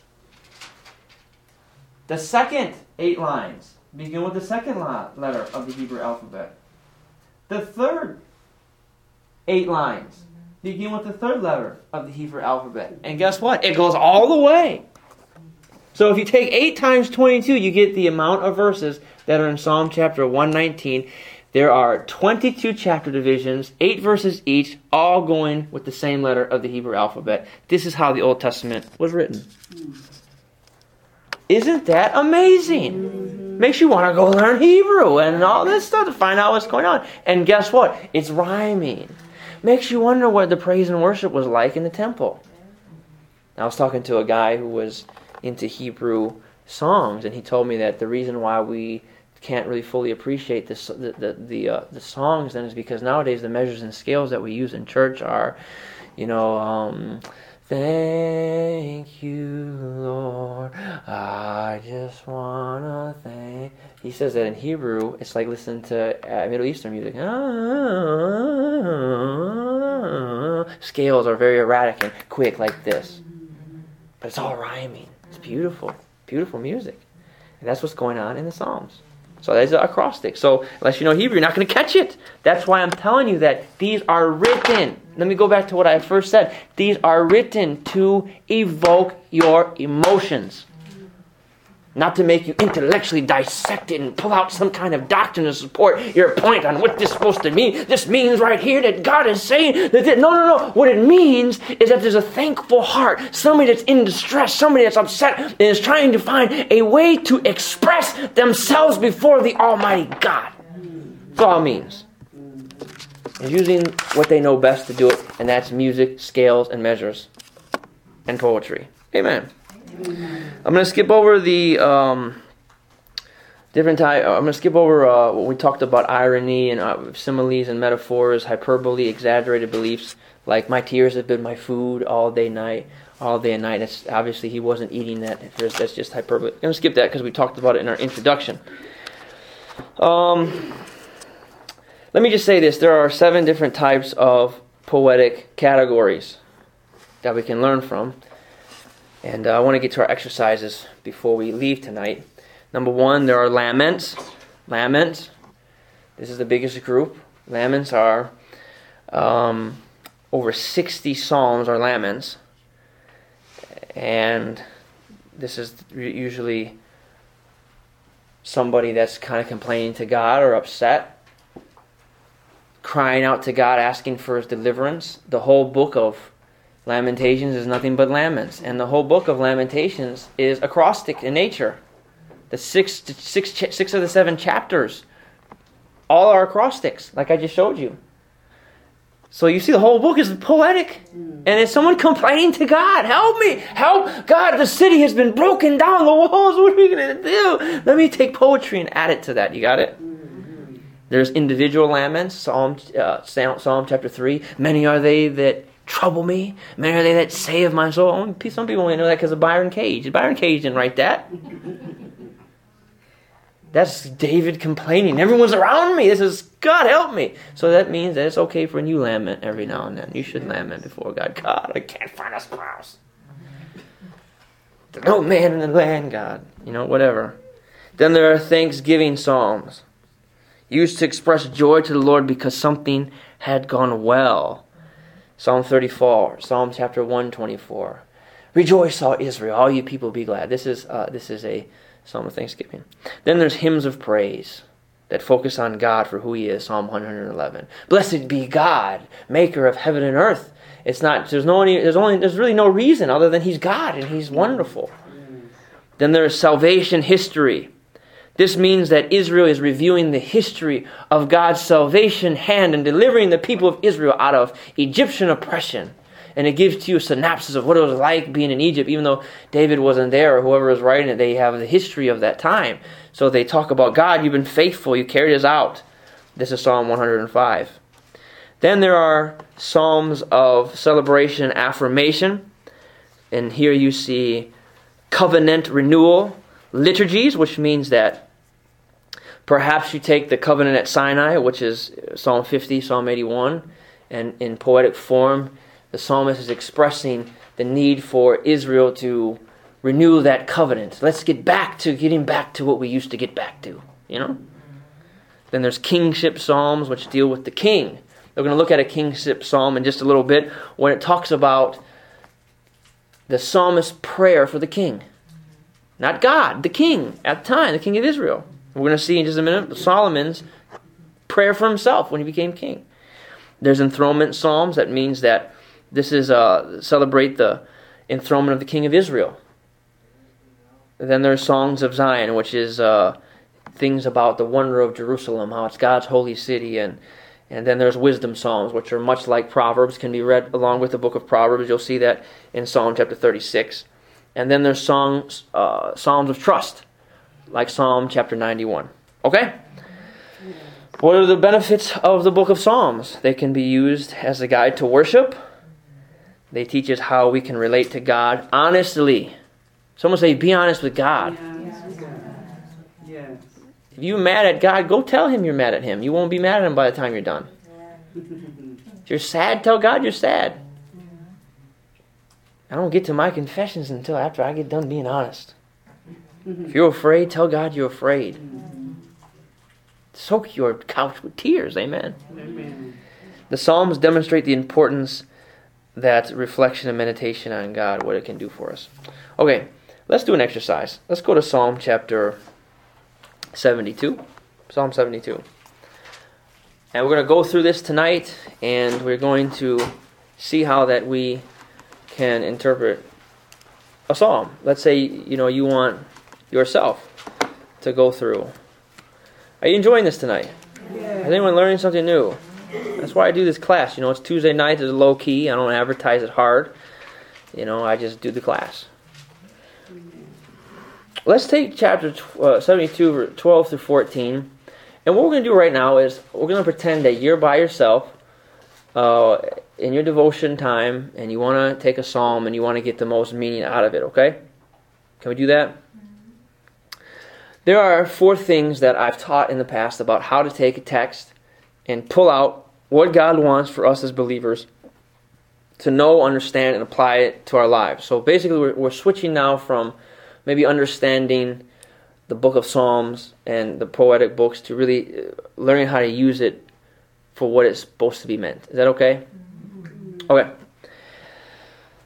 The second eight lines begin with the second letter of the Hebrew alphabet. The third eight lines begin with the third letter of the Hebrew alphabet. And guess what? It goes all the way. So if you take 8 times 22, you get the amount of verses that are in Psalm chapter 119. There are 22 chapter divisions, 8 verses each, all going with the same letter of the Hebrew alphabet. This is how the Old Testament was written. Isn't that amazing? Makes you want to go learn Hebrew and all this stuff to find out what's going on. And guess what? It's rhyming. Makes you wonder what the praise and worship was like in the temple. I was talking to a guy who was into Hebrew songs, and he told me that the reason why we can't really fully appreciate this, the the the, uh, the songs then is because nowadays the measures and scales that we use in church are, you know, um, thank you Lord, I just wanna thank. He says that in Hebrew, it's like listening to uh, Middle Eastern music. Scales are very erratic and quick, like this, but it's all rhyming. It's beautiful, beautiful music, and that's what's going on in the Psalms. So that's an acrostic. So unless you know Hebrew, you're not going to catch it. That's why I'm telling you that these are written. Let me go back to what I first said. These are written to evoke your emotions. Not to make you intellectually dissect it and pull out some kind of doctrine to support your point on what this is supposed to mean. This means right here that God is saying that, that no, no, no. What it means is that there's a thankful heart, somebody that's in distress, somebody that's upset, and is trying to find a way to express themselves before the Almighty God. That's all it means. Using what they know best to do it, and that's music, scales, and measures, and poetry. Amen. I'm going to skip over the um, different type. I'm going to skip over uh, what we talked about irony and uh, similes and metaphors, hyperbole, exaggerated beliefs, like my tears have been my food all day, night, all day and night. That's obviously he wasn't eating that. That's just hyperbole. I'm going to skip that because we talked about it in our introduction. Um, let me just say this: there are seven different types of poetic categories that we can learn from. And uh, I want to get to our exercises before we leave tonight. Number one, there are laments. Laments. This is the biggest group. Laments are um, over 60 psalms are laments. And this is usually somebody that's kind of complaining to God or upset, crying out to God, asking for his deliverance. The whole book of Lamentations is nothing but laments, and the whole book of Lamentations is acrostic in nature. The six, six, six of the seven chapters, all are acrostics, like I just showed you. So you see, the whole book is poetic, and it's someone complaining to God, "Help me, help God! The city has been broken down, the walls. What are we going to do? Let me take poetry and add it to that. You got it." There's individual laments, Psalm, uh, Psalm chapter 3. Many are they that trouble me. Many are they that of my soul. Some people only know that because of Byron Cage. Byron Cage didn't write that. That's David complaining. Everyone's around me. This is God help me. So that means that it's okay for you lament every now and then. You should lament before God. God, I can't find a spouse. There's no man in the land, God. You know, whatever. Then there are thanksgiving psalms used to express joy to the Lord because something had gone well. Psalm 34, Psalm chapter 124. Rejoice, all Israel, all you people be glad. This is, uh, this is a psalm of thanksgiving. Then there's hymns of praise that focus on God for who He is. Psalm 111. Blessed be God, Maker of heaven and earth. It's not. There's no. any, There's only. There's really no reason other than He's God and He's wonderful. Then there's salvation history. This means that Israel is reviewing the history of God's salvation hand and delivering the people of Israel out of Egyptian oppression. And it gives to you a synopsis of what it was like being in Egypt, even though David wasn't there or whoever was writing it, they have the history of that time. So they talk about God, you've been faithful, you carried us out. This is Psalm 105. Then there are Psalms of celebration and affirmation. And here you see covenant renewal, liturgies, which means that Perhaps you take the covenant at Sinai, which is Psalm 50, Psalm 81, and in poetic form, the psalmist is expressing the need for Israel to renew that covenant. Let's get back to getting back to what we used to get back to, you know? Then there's kingship psalms, which deal with the king. We're going to look at a kingship psalm in just a little bit when it talks about the psalmist's prayer for the king. Not God, the king at the time, the king of Israel. We're going to see in just a minute Solomon's prayer for himself when he became king. There's enthronement psalms. That means that this is uh, celebrate the enthronement of the king of Israel. Then there's songs of Zion, which is uh, things about the wonder of Jerusalem, how it's God's holy city, and and then there's wisdom psalms, which are much like Proverbs, can be read along with the book of Proverbs. You'll see that in Psalm chapter 36. And then there's songs, uh, psalms of trust, like Psalm chapter 91. Okay? What are the benefits of the book of Psalms? They can be used as a guide to worship. They teach us how we can relate to God honestly. Someone say, be honest with God. Yes. If you're mad at God, go tell him you're mad at him. You won't be mad at him by the time you're done. If you're sad, tell God you're sad. I don't get to my confessions until after I get done being honest. Mm-hmm. If you're afraid, tell God you're afraid. Mm-hmm. Soak your couch with tears. Amen. Amen. The Psalms demonstrate the importance that reflection and meditation on God, what it can do for us. Okay, Let's do an exercise. Let's go to Psalm chapter 72. Psalm 72. And we're going to go through this tonight, and we're going to see how that we can interpret a psalm. Let's say you know you want yourself to go through. Are you enjoying this tonight? Yeah. Is anyone learning something new? That's why I do this class. You know, it's Tuesday night. It's low key. I don't advertise it hard. You know, I just do the class. Let's take chapter uh, 72, 12 through 14. And what we're going to do right now is we're going to pretend that you're by yourself uh, in your devotion time and you want to take a psalm and you want to get the most meaning out of it, okay? Can we do that? There are four things that I've taught in the past about how to take a text and pull out what God wants for us as believers to know, understand, and apply it to our lives. So basically, we're, we're switching now from maybe understanding the book of Psalms and the poetic books to really uh, learning how to use it for what it's supposed to be meant. Is that okay? Okay.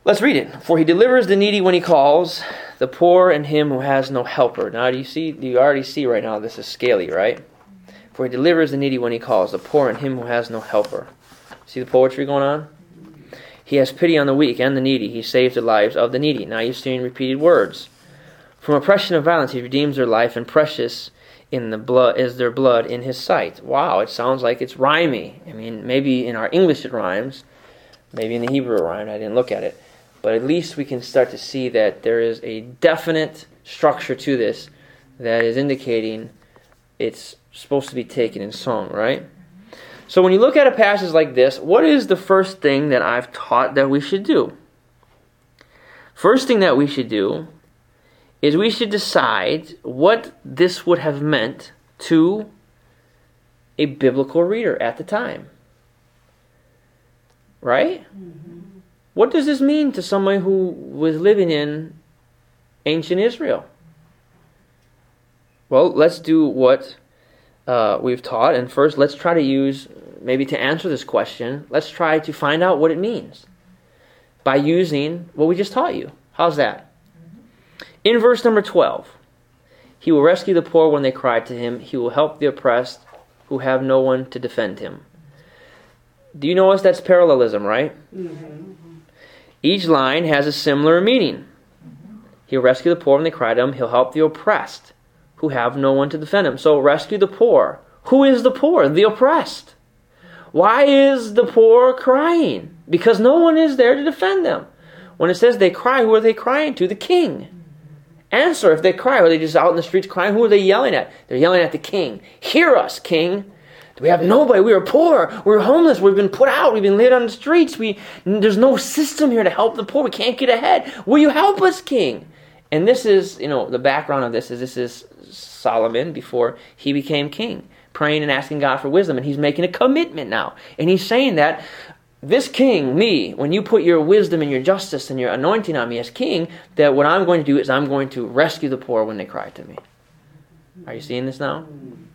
Let's read it. For he delivers the needy when he calls, the poor and him who has no helper. Now, do you see? Do you already see right now? This is scaly, right? For he delivers the needy when he calls, the poor and him who has no helper. See the poetry going on? He has pity on the weak and the needy. He saves the lives of the needy. Now you're seeing repeated words. From oppression and violence, he redeems their life, and precious in the blood is their blood in his sight. Wow, it sounds like it's rhymey. I mean, maybe in our English it rhymes, maybe in the Hebrew it rhymed. I didn't look at it, but at least we can start to see that there is a definite structure to this that is indicating it's supposed to be taken in song, right? So when you look at a passage like this, what is the first thing that I've taught that we should do? First thing that we should do is we should decide what this would have meant to a biblical reader at the time. Right? Mm-hmm. What does this mean to someone who was living in ancient Israel? Well, let's do what uh, we've taught, and first let's try to use, maybe to answer this question, let's try to find out what it means by using what we just taught you. How's that? In verse number 12, he will rescue the poor when they cry to him, he will help the oppressed who have no one to defend him. Do you notice that's parallelism, right? Each line has a similar meaning. He'll rescue the poor when they cry to him, he'll help the oppressed who have no one to defend him. So rescue the poor. Who is the poor? The oppressed. Why is the poor crying? Because no one is there to defend them. When it says they cry, who are they crying to? The king. Answer if they cry. Are they just out in the streets crying? Who are they yelling at? They're yelling at the king. Hear us, king. We have nobody. We are poor. We're homeless. We've been put out. We've been laid on the streets. We there's no system here to help the poor. We can't get ahead. Will you help us, king? And this is, you know, the background of this is this is Solomon before he became king, praying and asking God for wisdom, and he's making a commitment now. And he's saying that this king, me, when you put your wisdom and your justice and your anointing on me as king, that what I'm going to do is I'm going to rescue the poor when they cry to me. Are you seeing this now?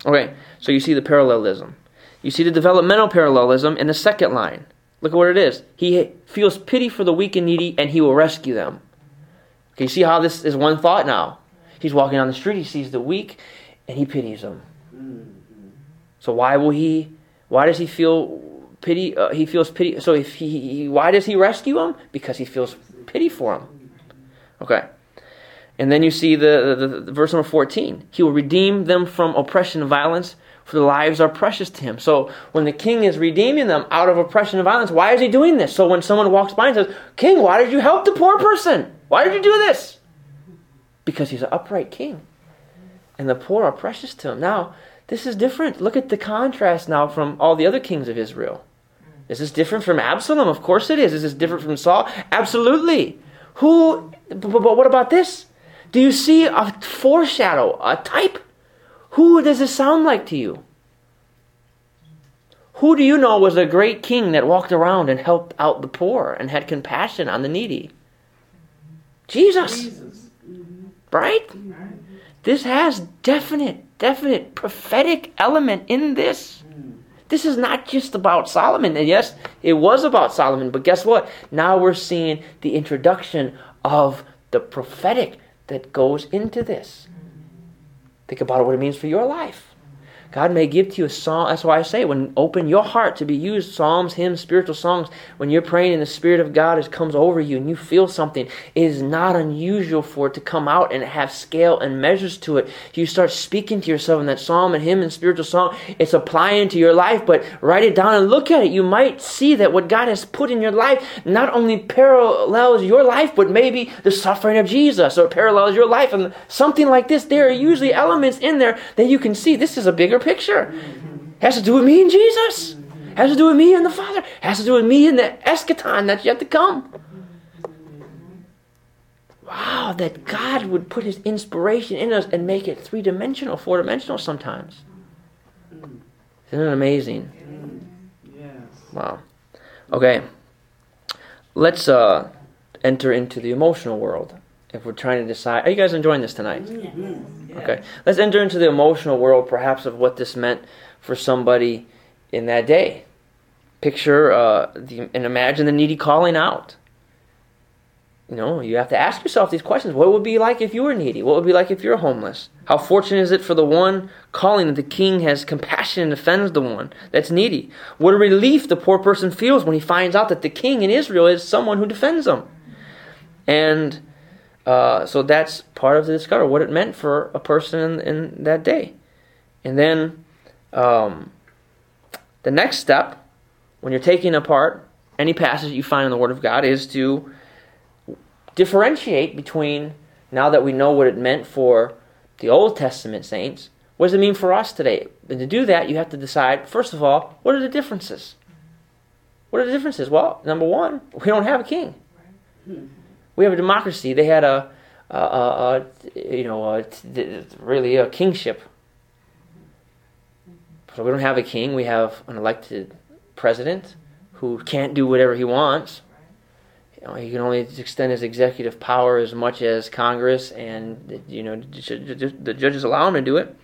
Okay, so you see the parallelism. You see the developmental parallelism in the second line. Look at what it is. He feels pity for the weak and needy, and he will rescue them. Okay, you see how this is one thought now? He's walking down the street, he sees the weak, and he pities them. So why will he? Why does he feel pity? Uh, he feels pity. So if he, he, why does he rescue them? Because he feels pity for them. Okay. And then you see the, the, the, verse number 14. He will redeem them from oppression and violence, for the lives are precious to him. So when the king is redeeming them out of oppression and violence, why is he doing this? So when someone walks by and says, King, why did you help the poor person? Why did you do this? Because he's an upright king. And the poor are precious to him. Now, this is different. Look at the contrast now from all the other kings of Israel. Is this different from Absalom? Of course it is. Is this different from Saul? Absolutely. Who, but what about this? Do you see a foreshadow, a type? Who does it sound like to you? Who do you know was a great king that walked around and helped out the poor and had compassion on the needy? Jesus. Jesus. Right? This has definite, definite prophetic element in this. This is not just about Solomon. And yes, it was about Solomon, but guess what? Now we're seeing the introduction of the prophetic that goes into this. Think about what it means for your life. God may give to you a song. That's why I say, when open your heart to be used, psalms, hymns, spiritual songs. When you're praying and the Spirit of God is, comes over you and you feel something, it is not unusual for it to come out and have scale and measures to it. You start speaking to yourself in that psalm and hymn and spiritual song. It's applying to your life, but write it down and look at it. You might see that what God has put in your life not only parallels your life, but maybe the suffering of Jesus or parallels your life and something like this. There are usually elements in there that you can see. This is a bigger picture. Has to do with me and Jesus. Has to do with me and the Father. Has to do with me and the eschaton that's yet to come. Wow, that God would put His inspiration in us and make it three dimensional, four dimensional sometimes. Isn't it amazing? Wow. Okay. Let's uh, enter into the emotional world. If we're trying to decide, are you guys enjoying this tonight? Okay. Let's enter into the emotional world, perhaps, of what this meant for somebody in that day. Picture uh, the, and imagine the needy calling out. You know, you have to ask yourself these questions. What would be like if you were needy? What would it be like if you're homeless? How fortunate is it for the one calling that the king has compassion and defends the one that's needy? What a relief the poor person feels when he finds out that the king in Israel is someone who defends them. And uh, so that's part of the discovery, what it meant for a person in, in that day. And then um, the next step, when you're taking apart any passage you find in the Word of God, is to differentiate between, now that we know what it meant for the Old Testament saints, what does it mean for us today? And to do that, you have to decide, first of all, what are the differences? What are the differences? Well, number one, we don't have a king. We have a democracy. They had a, a, a, a you know, really a kingship. So we don't have a king. We have an elected president who can't do whatever he wants. You know, he can only extend his executive power as much as Congress and you know the judges allow him to do it.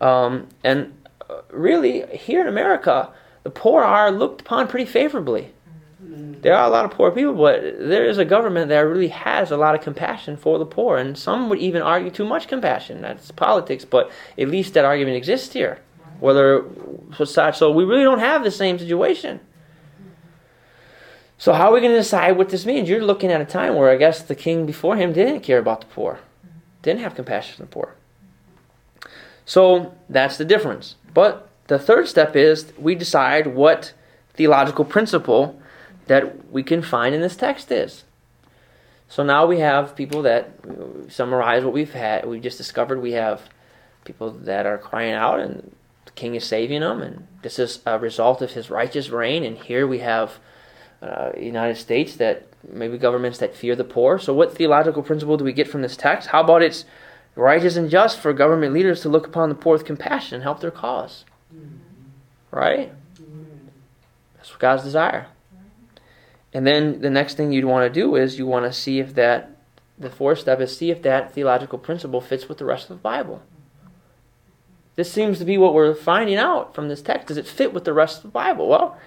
Um, and uh, really, here in America, the poor are looked upon pretty favorably. There are a lot of poor people, but there is a government that really has a lot of compassion for the poor, and some would even argue too much compassion. That's politics, but at least that argument exists here. Whether so, we really don't have the same situation. So how are we going to decide what this means? You're looking at a time where I guess the king before him didn't care about the poor, didn't have compassion for the poor. So that's the difference. But the third step is we decide what theological principle that we can find in this text is. So now we have people that summarize what we've had. We've just discovered we have people that are crying out, and the king is saving them, and this is a result of his righteous reign. And here we have uh, United States that maybe governments that fear the poor. So, what theological principle do we get from this text? How about it's righteous and just for government leaders to look upon the poor with compassion and help their cause? Right? That's what God's desire. And then the next thing you'd want to do is you want to see if that, the fourth step is see if that theological principle fits with the rest of the Bible. This seems to be what we're finding out from this text. Does it fit with the rest of the Bible? Well,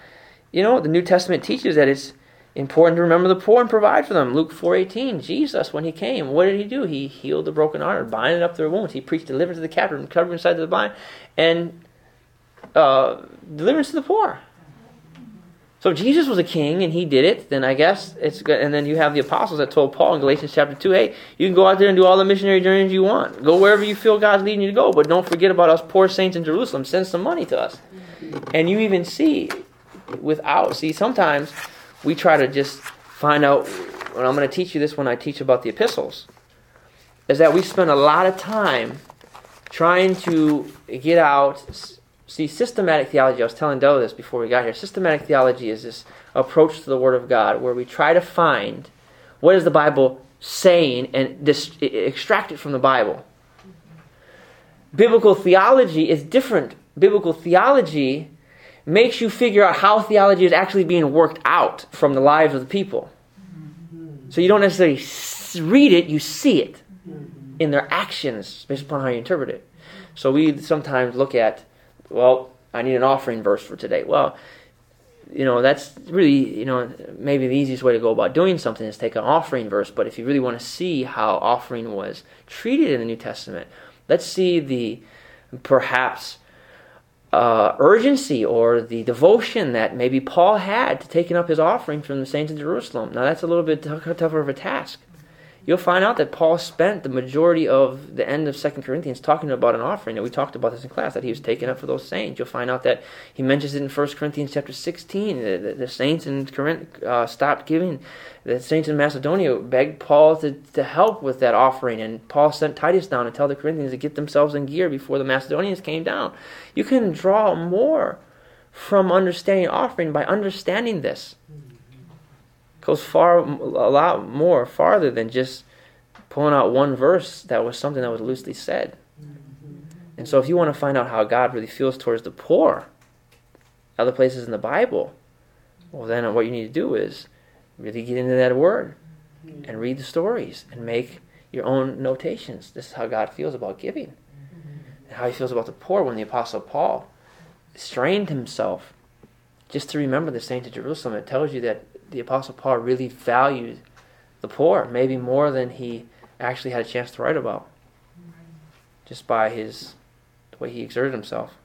you know, the New Testament teaches that it's important to remember the poor and provide for them. Luke 4.18, Jesus, when he came, what did he do? He healed the broken hearted, binding up their wounds. He preached deliverance to the captive, and covering inside of the blind, and uh, deliverance to the poor. So if Jesus was a king and he did it, then I guess it's good. And then you have the apostles that told Paul in Galatians chapter 2, hey, you can go out there and do all the missionary journeys you want. Go wherever you feel God's leading you to go, but don't forget about us poor saints in Jerusalem. Send some money to us. And you even see without. See, sometimes we try to just find out, and I'm going to teach you this when I teach about the epistles, is that we spend a lot of time trying to get out. See, systematic theology, I was telling Doe this before we got here. Systematic theology is this approach to the Word of God where we try to find what is the Bible saying and dis- extract it from the Bible. Biblical theology is different. Biblical theology makes you figure out how theology is actually being worked out from the lives of the people. So you don't necessarily read it, you see it in their actions based upon how you interpret it. So we sometimes look at, well, I need an offering verse for today. Well, you know, that's really, you know, maybe the easiest way to go about doing something is take an offering verse. But if you really want to see how offering was treated in the New Testament, let's see the perhaps uh, urgency or the devotion that maybe Paul had to taking up his offering from the saints in Jerusalem. Now, that's a little bit tougher of a task you'll find out that Paul spent the majority of the end of Second Corinthians talking about an offering. And we talked about this in class, that he was taking up for those saints. You'll find out that he mentions it in First Corinthians chapter 16. The, the, the saints in Corinth uh, stopped giving. The saints in Macedonia begged Paul to, to help with that offering. And Paul sent Titus down to tell the Corinthians to get themselves in gear before the Macedonians came down. You can draw more from understanding offering by understanding this goes far a lot more farther than just pulling out one verse that was something that was loosely said. Mm-hmm. And so if you want to find out how God really feels towards the poor, other places in the Bible, well then what you need to do is really get into that word mm-hmm. and read the stories and make your own notations. This is how God feels about giving. Mm-hmm. And how he feels about the poor when the apostle Paul strained himself just to remember the saints of Jerusalem. It tells you that the Apostle Paul really valued the poor, maybe more than he actually had a chance to write about, just by his the way he exerted himself.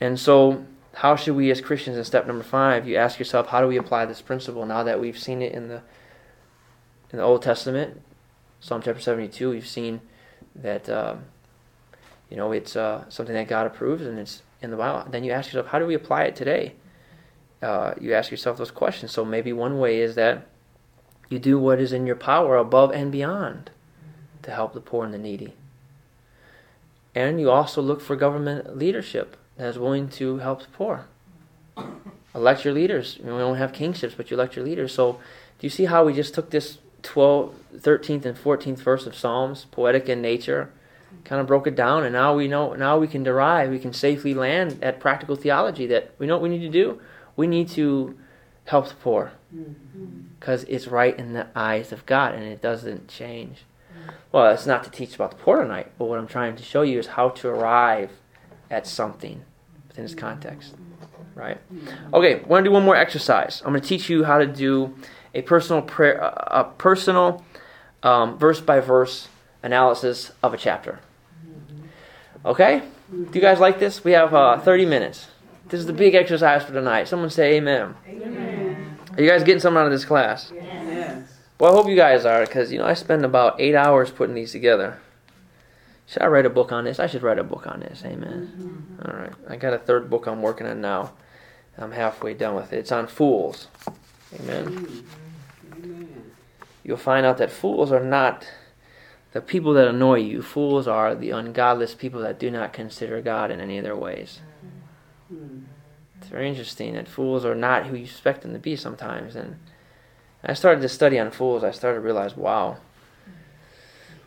And so, how should we as Christians in step number five? You ask yourself, how do we apply this principle now that we've seen it in the in the Old Testament, Psalm chapter seventy-two? We've seen that uh, you know it's uh, something that God approves, and it's in the Bible. Then you ask yourself, how do we apply it today? Uh, you ask yourself those questions. So maybe one way is that you do what is in your power above and beyond to help the poor and the needy. And you also look for government leadership that is willing to help the poor. Elect your leaders. We don't have kingships, but you elect your leaders. So do you see how we just took this 12, 13th and 14th verse of Psalms, poetic in nature, kind of broke it down, and now we know, now we can derive, we can safely land at practical theology that we know what we need to do we need to help the poor because mm-hmm. it's right in the eyes of God and it doesn't change. Mm-hmm. Well, it's not to teach about the poor tonight, but what I'm trying to show you is how to arrive at something within this context. Right? Okay, I want to do one more exercise. I'm going to teach you how to do a personal prayer, a personal um, verse by verse analysis of a chapter. Mm-hmm. Okay? Do you guys like this? We have uh, 30 minutes. This is the big exercise for tonight. Someone say amen. Amen. Are you guys getting something out of this class? Yes. Well, I hope you guys are, because you know I spend about eight hours putting these together. Should I write a book on this? I should write a book on this. Amen. Mm-hmm. All right. I got a third book I'm working on now. I'm halfway done with it. It's on fools. Amen. Mm-hmm. You'll find out that fools are not the people that annoy you. Fools are the ungodless people that do not consider God in any of their ways. It's very interesting that fools are not who you expect them to be sometimes. And I started to study on fools. I started to realize, wow,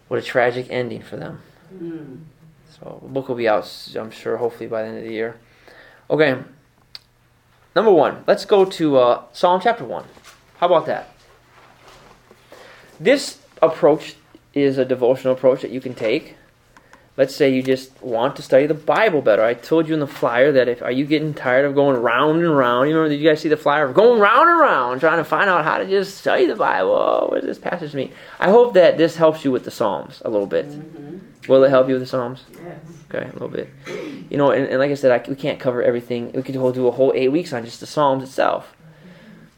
what a tragic ending for them. Mm. So the book will be out, I'm sure, hopefully by the end of the year. Okay, number one, let's go to uh, Psalm chapter 1. How about that? This approach is a devotional approach that you can take let's say you just want to study the Bible better. I told you in the flyer that if are you getting tired of going round and round? You remember did you guys see the flyer of going round and round trying to find out how to just study the Bible? Oh, what does this passage mean? I hope that this helps you with the Psalms a little bit. Mm-hmm. Will it help you with the Psalms? Yes. Okay, a little bit. You know, and, and like I said, I, we can't cover everything. We could do a whole eight weeks on just the Psalms itself.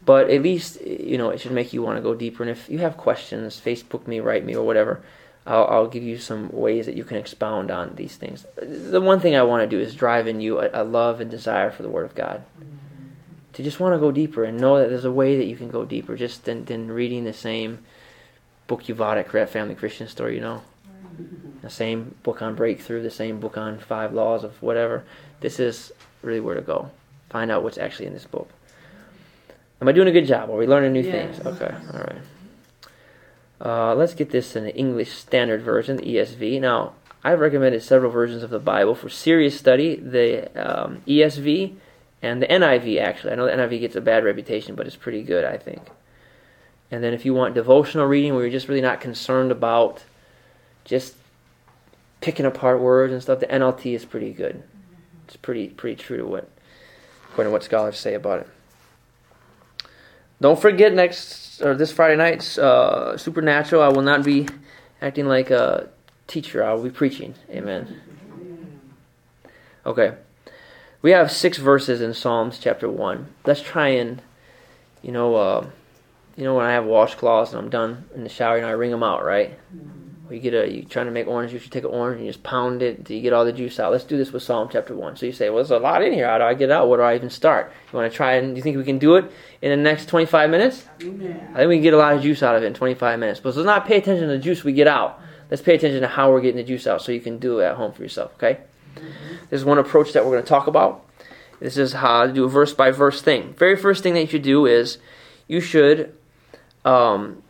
But at least, you know, it should make you want to go deeper. And if you have questions, Facebook me, write me, or whatever I'll, I'll, give you some ways that you can expound on these things. The one thing I want to do is drive in you a, a love and desire for the Word of God. To just want to go deeper and know that there's a way that you can go deeper just than, than reading the same book you've bought at Family Christian Store, you know. The same book on breakthrough, the same book on five laws of whatever. This is really where to go. Find out what's actually in this book. Am I doing a good job? Are we learning new yes. things? Okay, all right. Uh, let's get this in the English Standard Version, ESV. Now, I've recommended several versions of the Bible for serious study, the um, ESV and the NIV, actually. I know the NIV gets a bad reputation, but it's pretty good, I think. And then if you want devotional reading where you're just really not concerned about just picking apart words and stuff, the NLT is pretty good. It's pretty pretty true to what according to what scholars say about it. Don't forget next or this Friday night's uh, Supernatural. I will not be acting like a teacher. I will be preaching. Amen. Okay. We have six verses in Psalms chapter one. Let's try and, you know, uh, you know when I have washcloths and I'm done in the shower, and I wring them out, right? You get a you trying to make orange juice, you take an orange and you just pound it until you get all the juice out. Let's do this with Psalm chapter one. So you say, well, there's a lot in here. How do I get it out? Where do I even start? You want to try and do you think we can do it in the next 25 minutes? Amen. I think we can get a lot of juice out of it in 25 minutes. But let's not pay attention to the juice we get out. Let's pay attention to how we're getting the juice out, so you can do it at home for yourself. Okay? This is one approach that we're going to talk about. This is how to do a verse by verse thing. Very first thing that you should do is you should um,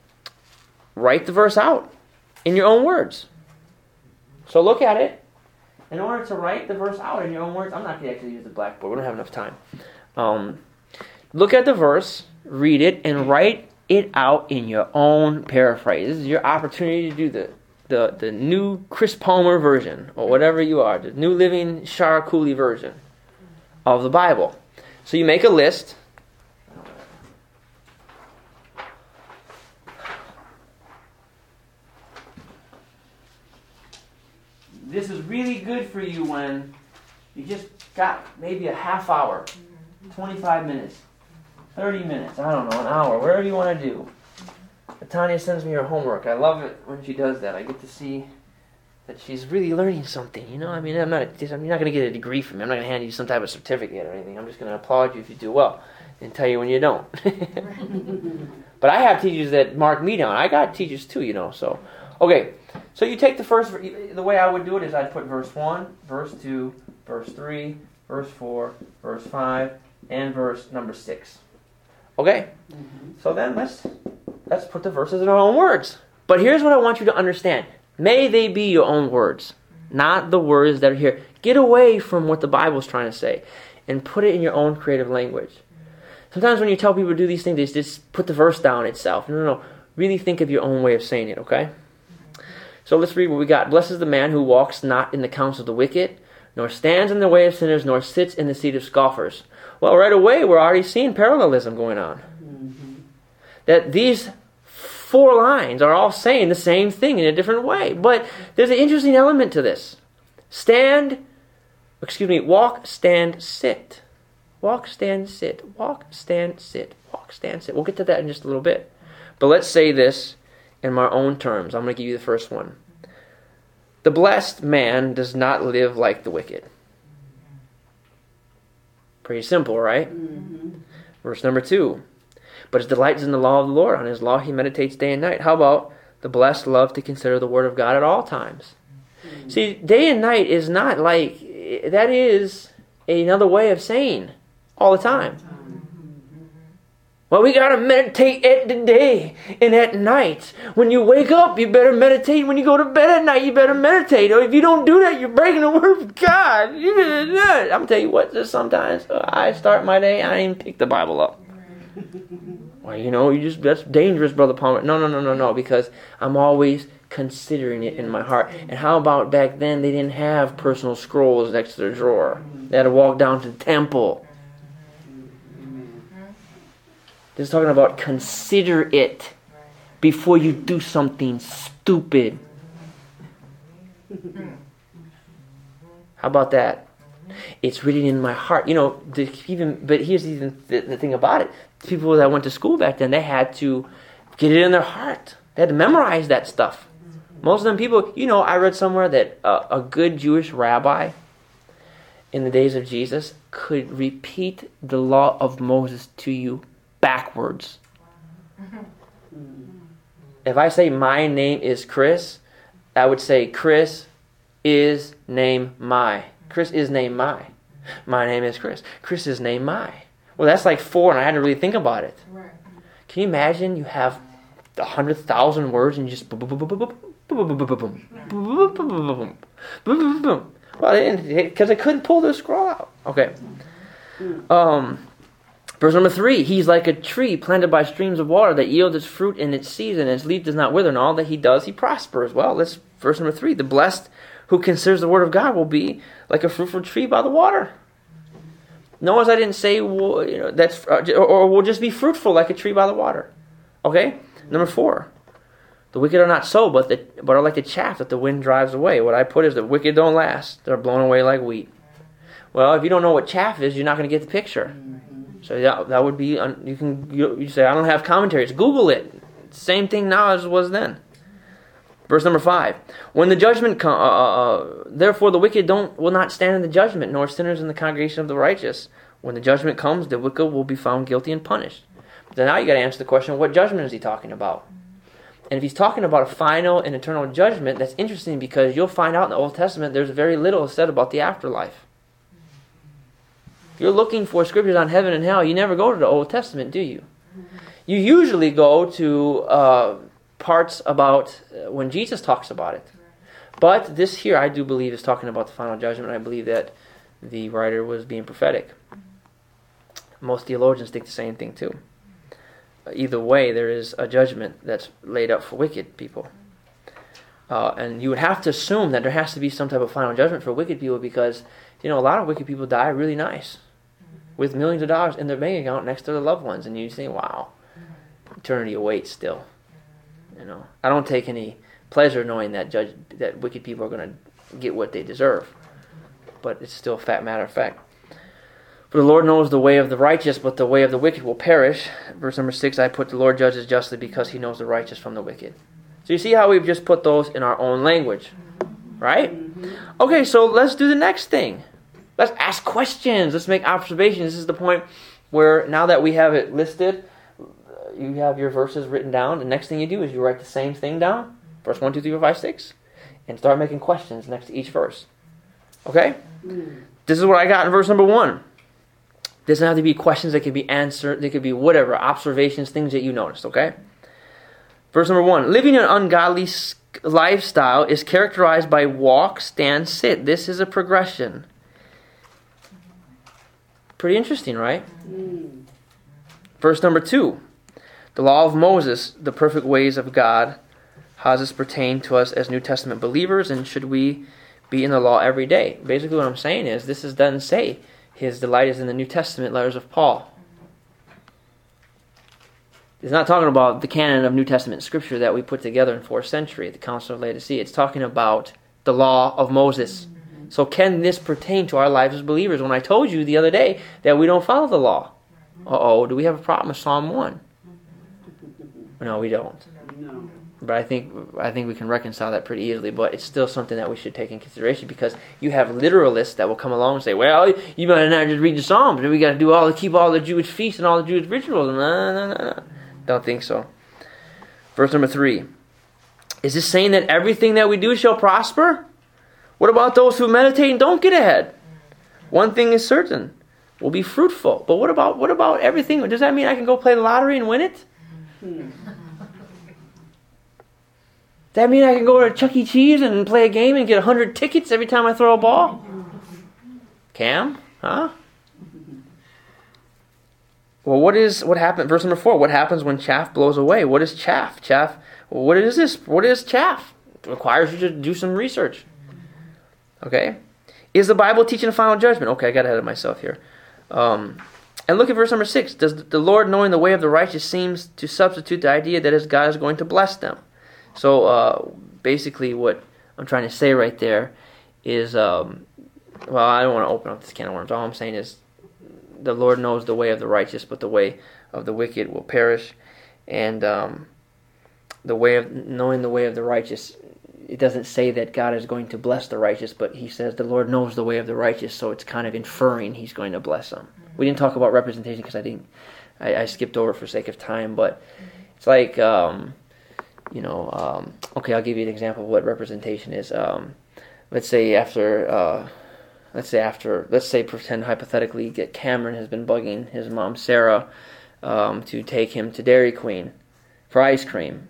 write the verse out in your own words. So look at it. In order to write the verse out in your own words, I'm not going to actually use the blackboard. We don't have enough time. Um, look at the verse, read it, and write it out in your own paraphrase. This is your opportunity to do the the, the new Chris Palmer version, or whatever you are, the New Living Shara Cooley version of the Bible. So you make a list. This is really good for you when you just got maybe a half hour, mm-hmm. 25 minutes, 30 minutes, I don't know, an hour, whatever you want to do. Mm-hmm. Tanya sends me her homework. I love it when she does that. I get to see that she's really learning something. You know, I mean, I'm not. I'm not going to get a degree from me. I'm not going to hand you some type of certificate or anything. I'm just going to applaud you if you do well, and tell you when you don't. but I have teachers that mark me down. I got teachers too, you know. So, okay. So you take the first. The way I would do it is I'd put verse one, verse two, verse three, verse four, verse five, and verse number six. Okay. Mm-hmm. So then let's let's put the verses in our own words. But here's what I want you to understand. May they be your own words, not the words that are here. Get away from what the Bible's trying to say and put it in your own creative language. Sometimes when you tell people to do these things, they just put the verse down itself. No, no, no. Really think of your own way of saying it, okay? So let's read what we got. Blessed is the man who walks not in the counsel of the wicked, nor stands in the way of sinners, nor sits in the seat of scoffers. Well, right away, we're already seeing parallelism going on. Mm-hmm. That these four lines are all saying the same thing in a different way. But there's an interesting element to this. Stand, excuse me, walk, stand, sit. Walk, stand, sit. Walk, stand, sit. Walk, stand, sit. We'll get to that in just a little bit. But let's say this in my own terms. I'm going to give you the first one. The blessed man does not live like the wicked. Pretty simple, right? Mm-hmm. Verse number two but his delight is in the law of the Lord. On his law he meditates day and night. How about the blessed love to consider the word of God at all times? Mm-hmm. See, day and night is not like, that is another way of saying all the time. Well, we gotta meditate at the day and at night. When you wake up, you better meditate. When you go to bed at night, you better meditate. Or if you don't do that, you're breaking the word of God. I'm tell you what, sometimes uh, I start my day, I ain't pick the Bible up. Well, you know, you just that's dangerous, brother Palmer. No, no, no, no, no, because I'm always considering it in my heart. And how about back then they didn't have personal scrolls next to their drawer? They had to walk down to the temple. This is talking about consider it before you do something stupid. How about that? It's written in my heart. You know, even but here's even the, the thing about it people that went to school back then, they had to get it in their heart. They had to memorize that stuff. Most of them people, you know, I read somewhere that a, a good Jewish rabbi in the days of Jesus could repeat the law of Moses to you backwards. If I say my name is Chris, I would say Chris is name my. Chris is name my. My name is Chris. Chris is name my. Well, that's like four, and I had to really think about it. Can you imagine you have a hundred thousand words and you just boom, boom, boom, boom, boom, boom, boom, boom, boom, boom, boom, boom, Well, because I couldn't pull the scroll out. Okay. Um, verse number three: He's like a tree planted by streams of water that yields its fruit in its season, and its leaf does not wither. And all that he does, he prospers. Well, let's verse number three: The blessed who considers the word of God will be like a fruitful tree by the water Notice I didn't say well, you know, that's uh, or, or will just be fruitful like a tree by the water. Okay. Number four. The wicked are not so, but the, but are like the chaff that the wind drives away. What I put is the wicked don't last; they're blown away like wheat. Well, if you don't know what chaff is, you're not going to get the picture. So that, that would be you can you, say I don't have commentaries. Google it. Same thing now as was then. Verse number five: When the judgment comes, uh, uh, uh, therefore the wicked don't will not stand in the judgment, nor sinners in the congregation of the righteous. When the judgment comes, the wicked will be found guilty and punished. But now you got to answer the question: What judgment is he talking about? And if he's talking about a final and eternal judgment, that's interesting because you'll find out in the Old Testament there's very little said about the afterlife. You're looking for scriptures on heaven and hell. You never go to the Old Testament, do you? You usually go to uh, parts about uh, when Jesus talks about it. But this here, I do believe, is talking about the final judgment. I believe that the writer was being prophetic. Most theologians think the same thing too. Either way, there is a judgment that's laid up for wicked people. Uh, and you would have to assume that there has to be some type of final judgment for wicked people because, you know, a lot of wicked people die really nice with millions of dollars in their bank account next to their loved ones, and you say, "Wow, eternity awaits." Still, you know, I don't take any pleasure knowing that judge that wicked people are going to get what they deserve, but it's still a fat matter of fact. For the Lord knows the way of the righteous, but the way of the wicked will perish. Verse number six: I put the Lord judges justly because He knows the righteous from the wicked. So you see how we've just put those in our own language, right? Mm-hmm. Okay, so let's do the next thing. Let's ask questions. Let's make observations. This is the point where now that we have it listed, uh, you have your verses written down. The next thing you do is you write the same thing down, verse 1, 2, 3, 4, 5, 6, and start making questions next to each verse. Okay? This is what I got in verse number 1. Doesn't have to be questions that could be answered, they could be whatever, observations, things that you noticed, okay? Verse number 1 Living an ungodly lifestyle is characterized by walk, stand, sit. This is a progression. Pretty interesting, right? Mm. Verse number two the law of Moses, the perfect ways of God. How does this pertain to us as New Testament believers, and should we be in the law every day? Basically, what I'm saying is this is doesn't say his delight is in the New Testament letters of Paul. It's not talking about the canon of New Testament scripture that we put together in fourth century at the Council of Laodicea. It's talking about the law of Moses. So, can this pertain to our lives as believers? When I told you the other day that we don't follow the law, uh oh, do we have a problem with Psalm 1? No, we don't. But I think I think we can reconcile that pretty easily. But it's still something that we should take in consideration because you have literalists that will come along and say, "Well, you better not just read the Psalms. We got to do all the keep all the Jewish feasts and all the Jewish rituals." No, no, no, no. Don't think so. Verse number three. Is this saying that everything that we do shall prosper? What about those who meditate and don't get ahead? One thing is certain, we'll be fruitful. But what about what about everything? Does that mean I can go play the lottery and win it? Does that mean I can go to Chuck E. Cheese and play a game and get 100 tickets every time I throw a ball? Cam? Huh? Well, what is what happened? Verse number four. What happens when chaff blows away? What is chaff? Chaff. What is this? What is chaff? It requires you to do some research. Okay? Is the Bible teaching a final judgment? Okay, I got ahead of myself here. Um, and look at verse number six. Does the Lord, knowing the way of the righteous, seems to substitute the idea that his God is going to bless them? So uh, basically, what I'm trying to say right there is, um, well, I don't want to open up this can of worms. All I'm saying is, the Lord knows the way of the righteous, but the way of the wicked will perish. And um, the way of knowing the way of the righteous it doesn't say that God is going to bless the righteous, but he says the Lord knows the way of the righteous, so it's kind of inferring he's going to bless them. We didn't talk about representation because I didn't, I, I, skipped over for sake of time, but it's like, um, you know, um, okay, I'll give you an example of what representation is. Um, let's say after, uh, let's say after, let's say pretend hypothetically that Cameron has been bugging his mom Sarah um, to take him to Dairy Queen for ice cream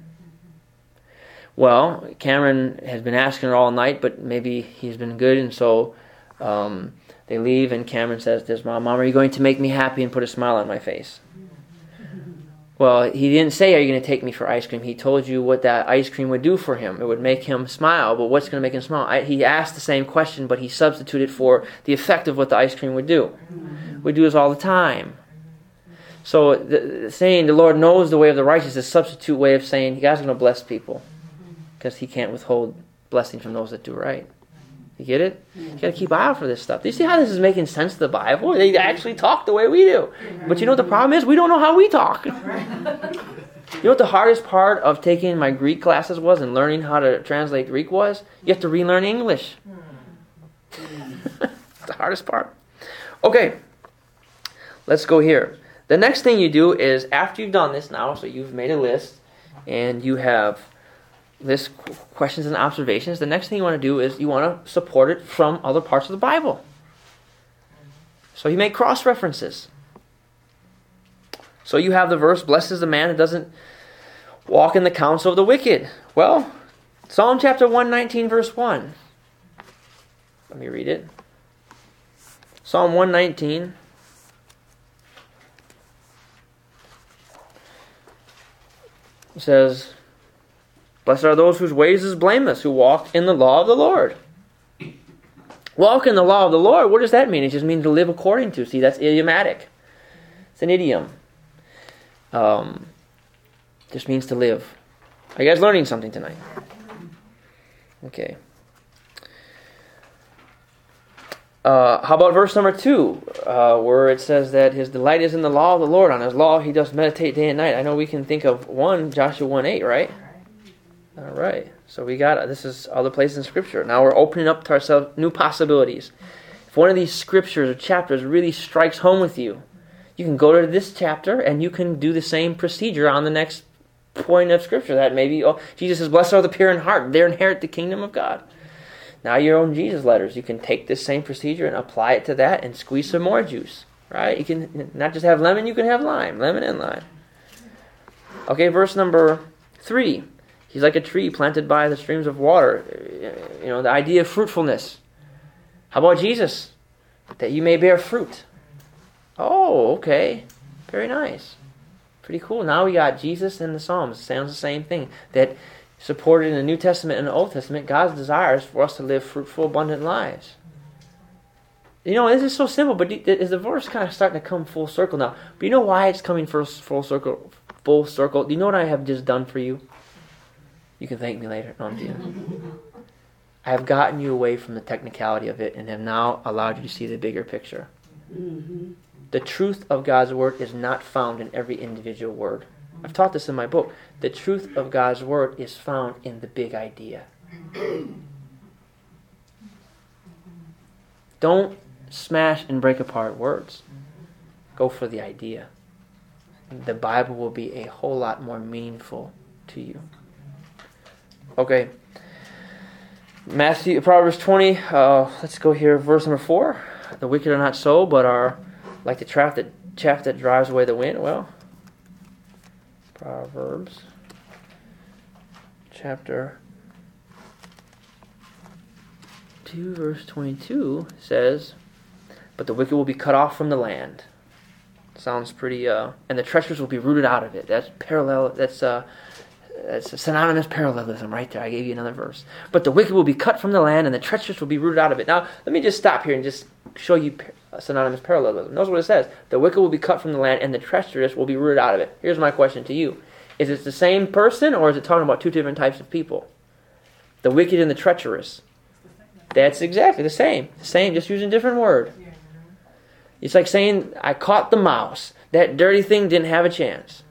well, Cameron has been asking her all night, but maybe he's been good, and so um, they leave, and Cameron says to his mom, Mom, are you going to make me happy and put a smile on my face? Well, he didn't say, Are you going to take me for ice cream? He told you what that ice cream would do for him. It would make him smile, but what's going to make him smile? I, he asked the same question, but he substituted for the effect of what the ice cream would do. We do this all the time. So the, the saying the Lord knows the way of the righteous is a substitute way of saying God's going to bless people because He can't withhold blessing from those that do right. You get it? You got to keep eye out for this stuff. Do you see how this is making sense to the Bible? They actually talk the way we do. But you know what the problem is? We don't know how we talk. You know what the hardest part of taking my Greek classes was and learning how to translate Greek was? You have to relearn English. the hardest part. Okay, let's go here. The next thing you do is after you've done this now, so you've made a list and you have list questions and observations. The next thing you want to do is you want to support it from other parts of the Bible. So you make cross references. So you have the verse, Blessed is the man that doesn't walk in the counsel of the wicked. Well, Psalm chapter 119, verse 1. Let me read it. Psalm 119. says, Blessed are those whose ways is blameless, who walk in the law of the Lord. Walk in the law of the Lord, what does that mean? It just means to live according to. See, that's idiomatic. It's an idiom. Um, just means to live. Are you guys learning something tonight? Okay. Uh, how about verse number two, uh, where it says that his delight is in the law of the Lord. On his law he does meditate day and night. I know we can think of one, Joshua 1 8, right? All right. So we got this is other places in Scripture. Now we're opening up to ourselves new possibilities. If one of these scriptures or chapters really strikes home with you, you can go to this chapter and you can do the same procedure on the next point of Scripture. That maybe, oh, Jesus says, Blessed are the pure in heart, they inherit the kingdom of God. Now your own Jesus letters, you can take this same procedure and apply it to that and squeeze some more juice. Right? You can not just have lemon, you can have lime. Lemon and lime. Okay, verse number three. He's like a tree planted by the streams of water. You know, the idea of fruitfulness. How about Jesus? That you may bear fruit. Oh, okay. Very nice. Pretty cool. Now we got Jesus in the Psalms. Sounds the same thing. That supported in the New Testament and the Old Testament, God's desire is for us to live fruitful, abundant lives. You know, this is so simple, but is the verse kind of starting to come full circle now? But you know why it's coming full circle? Full circle. Do you know what I have just done for you? You can thank me later. No, I'm kidding. I have gotten you away from the technicality of it and have now allowed you to see the bigger picture. Mm-hmm. The truth of God's word is not found in every individual word. I've taught this in my book. The truth of God's word is found in the big idea. Don't smash and break apart words. Go for the idea. The Bible will be a whole lot more meaningful to you. Okay. Matthew, Proverbs 20, uh, let's go here, verse number 4. The wicked are not so, but are like the chaff that, chaff that drives away the wind. Well, Proverbs chapter 2, verse 22 says, But the wicked will be cut off from the land. Sounds pretty, uh, and the treacherous will be rooted out of it. That's parallel, that's, uh, Uh, it's a synonymous parallelism right there. I gave you another verse. But the wicked will be cut from the land, and the treacherous will be rooted out of it. Now, let me just stop here and just show you uh, synonymous parallelism. Notice what it says: the wicked will be cut from the land, and the treacherous will be rooted out of it. Here's my question to you: Is it the same person, or is it talking about two different types of people? The wicked and the treacherous. That's exactly the same. The same, just using different word. It's like saying, "I caught the mouse. That dirty thing didn't have a chance."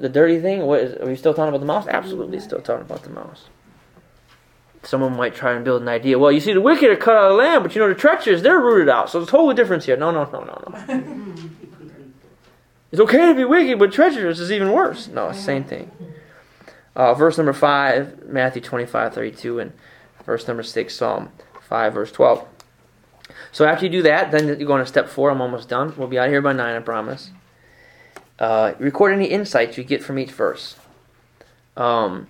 The dirty thing? What is, are we still talking about the mouse? Absolutely, still talking about the mouse. Someone might try and build an idea. Well, you see, the wicked are cut out of the land, but you know the treacherous, they're rooted out. So there's a totally difference here. No, no, no, no, no. it's okay to be wicked, but treacherous is even worse. No, same thing. Uh, verse number 5, Matthew 25, 32, and verse number 6, Psalm 5, verse 12. So after you do that, then you go on to step 4. I'm almost done. We'll be out here by 9, I promise. Uh, record any insights you get from each verse. Um,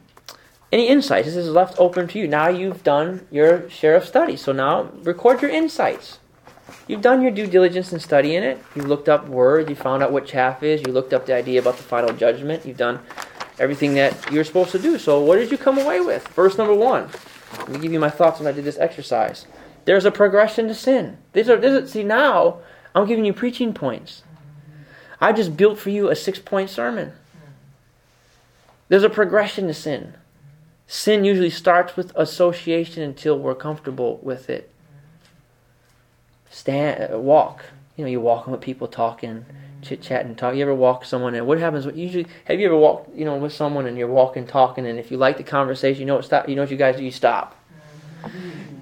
any insights? This is left open to you. Now you've done your share of study. So now record your insights. You've done your due diligence and study in studying it. You looked up words. You found out what chaff is. You looked up the idea about the final judgment. You've done everything that you're supposed to do. So what did you come away with? Verse number one. Let me give you my thoughts when I did this exercise. There's a progression to sin. These are, this is, see, now I'm giving you preaching points. I just built for you a six point sermon. There's a progression to sin. Sin usually starts with association until we're comfortable with it. Stand, uh, walk. You know, you're walking with people, talking, chit chatting, talk. You ever walk someone and what happens? Usually, have you ever walked, you know, with someone and you're walking, talking, and if you like the conversation, you know what stop. You know what you guys do? You stop.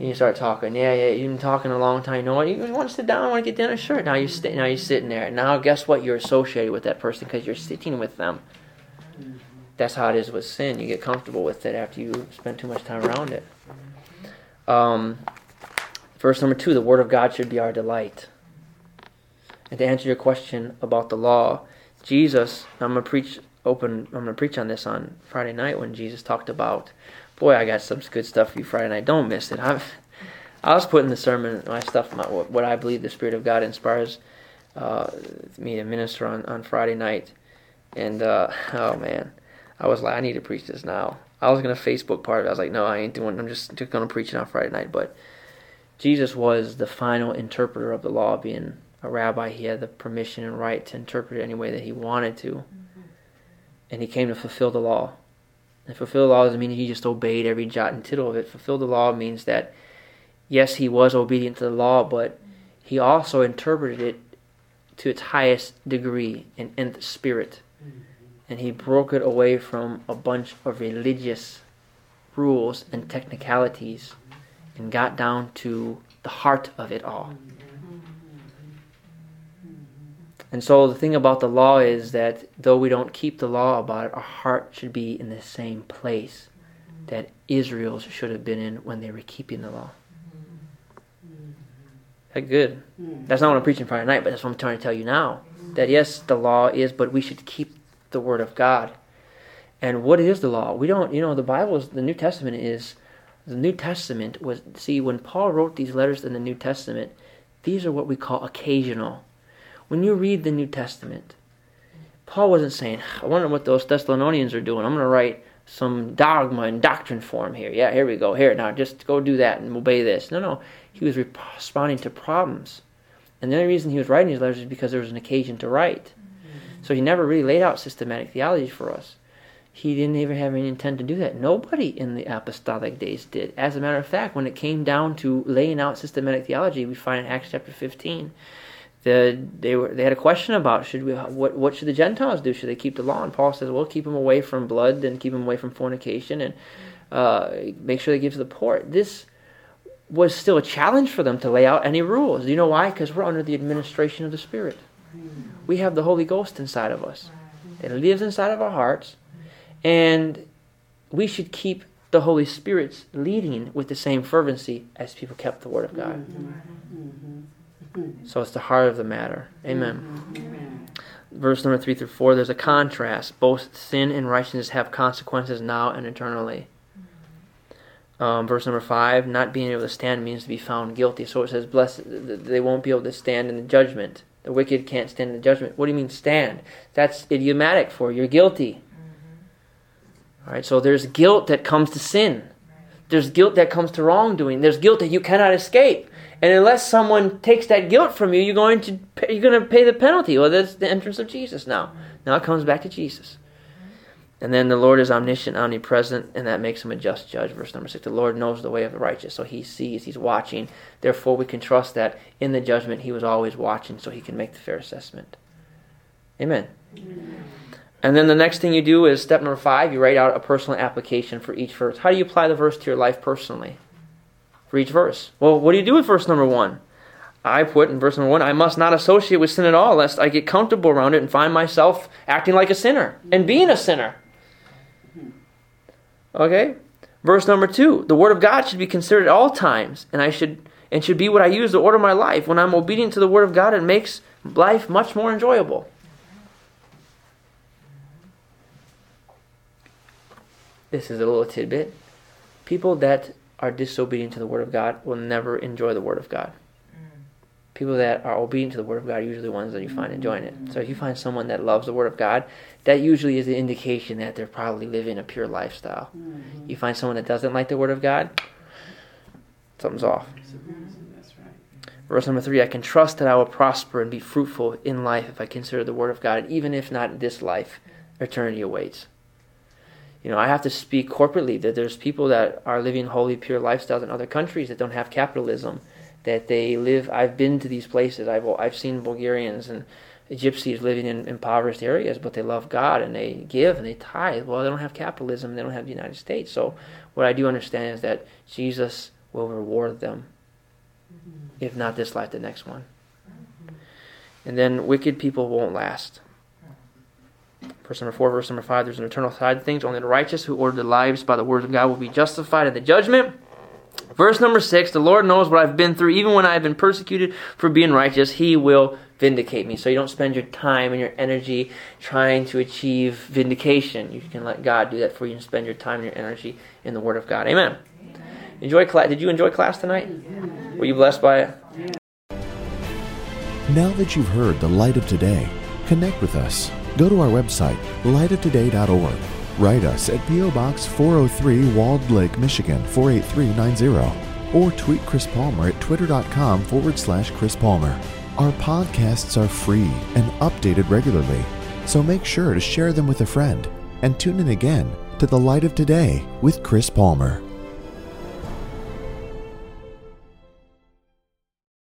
And you start talking. Yeah, yeah. You've been talking a long time. You know what? You want to sit down? I want to get dinner? Sure. Now you're st- now you're sitting there. Now guess what? You're associated with that person because you're sitting with them. That's how it is with sin. You get comfortable with it after you spend too much time around it. Um, verse number two: the Word of God should be our delight. And to answer your question about the law, Jesus, I'm gonna preach open. I'm gonna preach on this on Friday night when Jesus talked about. Boy, I got some good stuff for you Friday night. Don't miss it. i I was putting the sermon, my stuff, my, what I believe the Spirit of God inspires uh, me to minister on, on Friday night. And, uh, oh man, I was like, I need to preach this now. I was going to Facebook part of it. I was like, no, I ain't doing I'm just, to preach it on Friday night. But Jesus was the final interpreter of the law, being a rabbi. He had the permission and right to interpret it any way that he wanted to. Mm-hmm. And he came to fulfill the law. And fulfill the law doesn't mean he just obeyed every jot and tittle of it. Fulfill the law means that, yes, he was obedient to the law, but he also interpreted it to its highest degree in, in the spirit. And he broke it away from a bunch of religious rules and technicalities and got down to the heart of it all. And so the thing about the law is that though we don't keep the law about it, our heart should be in the same place that Israel's should have been in when they were keeping the law. That good. That's not what I'm preaching Friday night, but that's what I'm trying to tell you now. That yes, the law is, but we should keep the word of God. And what is the law? We don't, you know, the Bible is, the New Testament is, the New Testament was, see, when Paul wrote these letters in the New Testament, these are what we call occasional. When you read the New Testament, Paul wasn't saying, I wonder what those Thessalonians are doing. I'm going to write some dogma and doctrine for them here. Yeah, here we go. Here, now just go do that and obey this. No, no. He was responding to problems. And the only reason he was writing these letters is because there was an occasion to write. Mm-hmm. So he never really laid out systematic theology for us. He didn't even have any intent to do that. Nobody in the apostolic days did. As a matter of fact, when it came down to laying out systematic theology, we find in Acts chapter 15 the, they were they had a question about should we what what should the Gentiles do? Should they keep the law? And Paul says, well, keep them away from blood and keep them away from fornication and uh, make sure they give to the poor. This was still a challenge for them to lay out any rules. Do you know why? Because we're under the administration of the Spirit. We have the Holy Ghost inside of us. It lives inside of our hearts, and we should keep the Holy Spirit's leading with the same fervency as people kept the Word of God. So it's the heart of the matter. Amen. Amen. Verse number 3 through 4, there's a contrast. Both sin and righteousness have consequences now and eternally. Um, verse number 5, not being able to stand means to be found guilty. So it says, blessed, they won't be able to stand in the judgment. The wicked can't stand in the judgment. What do you mean stand? That's idiomatic for you're guilty. Mm-hmm. All right, so there's guilt that comes to sin. There's guilt that comes to wrongdoing. There's guilt that you cannot escape. And unless someone takes that guilt from you, you're going to pay, you're going to pay the penalty. Well, that's the entrance of Jesus now. Now it comes back to Jesus. And then the Lord is omniscient, omnipresent, and that makes him a just judge. Verse number six. The Lord knows the way of the righteous, so he sees, he's watching. Therefore, we can trust that in the judgment he was always watching, so he can make the fair assessment. Amen. Amen. And then the next thing you do is step number five, you write out a personal application for each verse. How do you apply the verse to your life personally? For each verse. Well, what do you do with verse number one? I put in verse number one, I must not associate with sin at all, lest I get comfortable around it and find myself acting like a sinner and being a sinner. Okay? Verse number two, the word of God should be considered at all times, and I should and should be what I use to order my life. When I'm obedient to the word of God, it makes life much more enjoyable. This is a little tidbit. People that are disobedient to the Word of God will never enjoy the Word of God. Mm. People that are obedient to the Word of God are usually the ones that you find enjoying it. So if you find someone that loves the Word of God, that usually is an indication that they're probably living a pure lifestyle. Mm-hmm. You find someone that doesn't like the Word of God, something's off. Right. Verse number three, I can trust that I will prosper and be fruitful in life if I consider the Word of God, even if not in this life, eternity awaits. You know, I have to speak corporately that there's people that are living holy, pure lifestyles in other countries that don't have capitalism, that they live. I've been to these places. I've I've seen Bulgarians and Gypsies living in impoverished areas, but they love God and they give and they tithe. Well, they don't have capitalism. They don't have the United States. So, what I do understand is that Jesus will reward them, if not this life, the next one. Mm-hmm. And then wicked people won't last. Verse number four, verse number five, there's an eternal side of things. Only the righteous who order their lives by the words of God will be justified in the judgment. Verse number six, the Lord knows what I've been through. Even when I've been persecuted for being righteous, He will vindicate me. So you don't spend your time and your energy trying to achieve vindication. You can let God do that for you and spend your time and your energy in the Word of God. Amen. Enjoy class. Did you enjoy class tonight? Were you blessed by it? Now that you've heard the light of today, connect with us. Go to our website, lightoftoday.org. Write us at P.O. Box 403 Walled Lake, Michigan 48390. Or tweet Chris Palmer at twitter.com forward slash Chris Palmer. Our podcasts are free and updated regularly, so make sure to share them with a friend and tune in again to The Light of Today with Chris Palmer.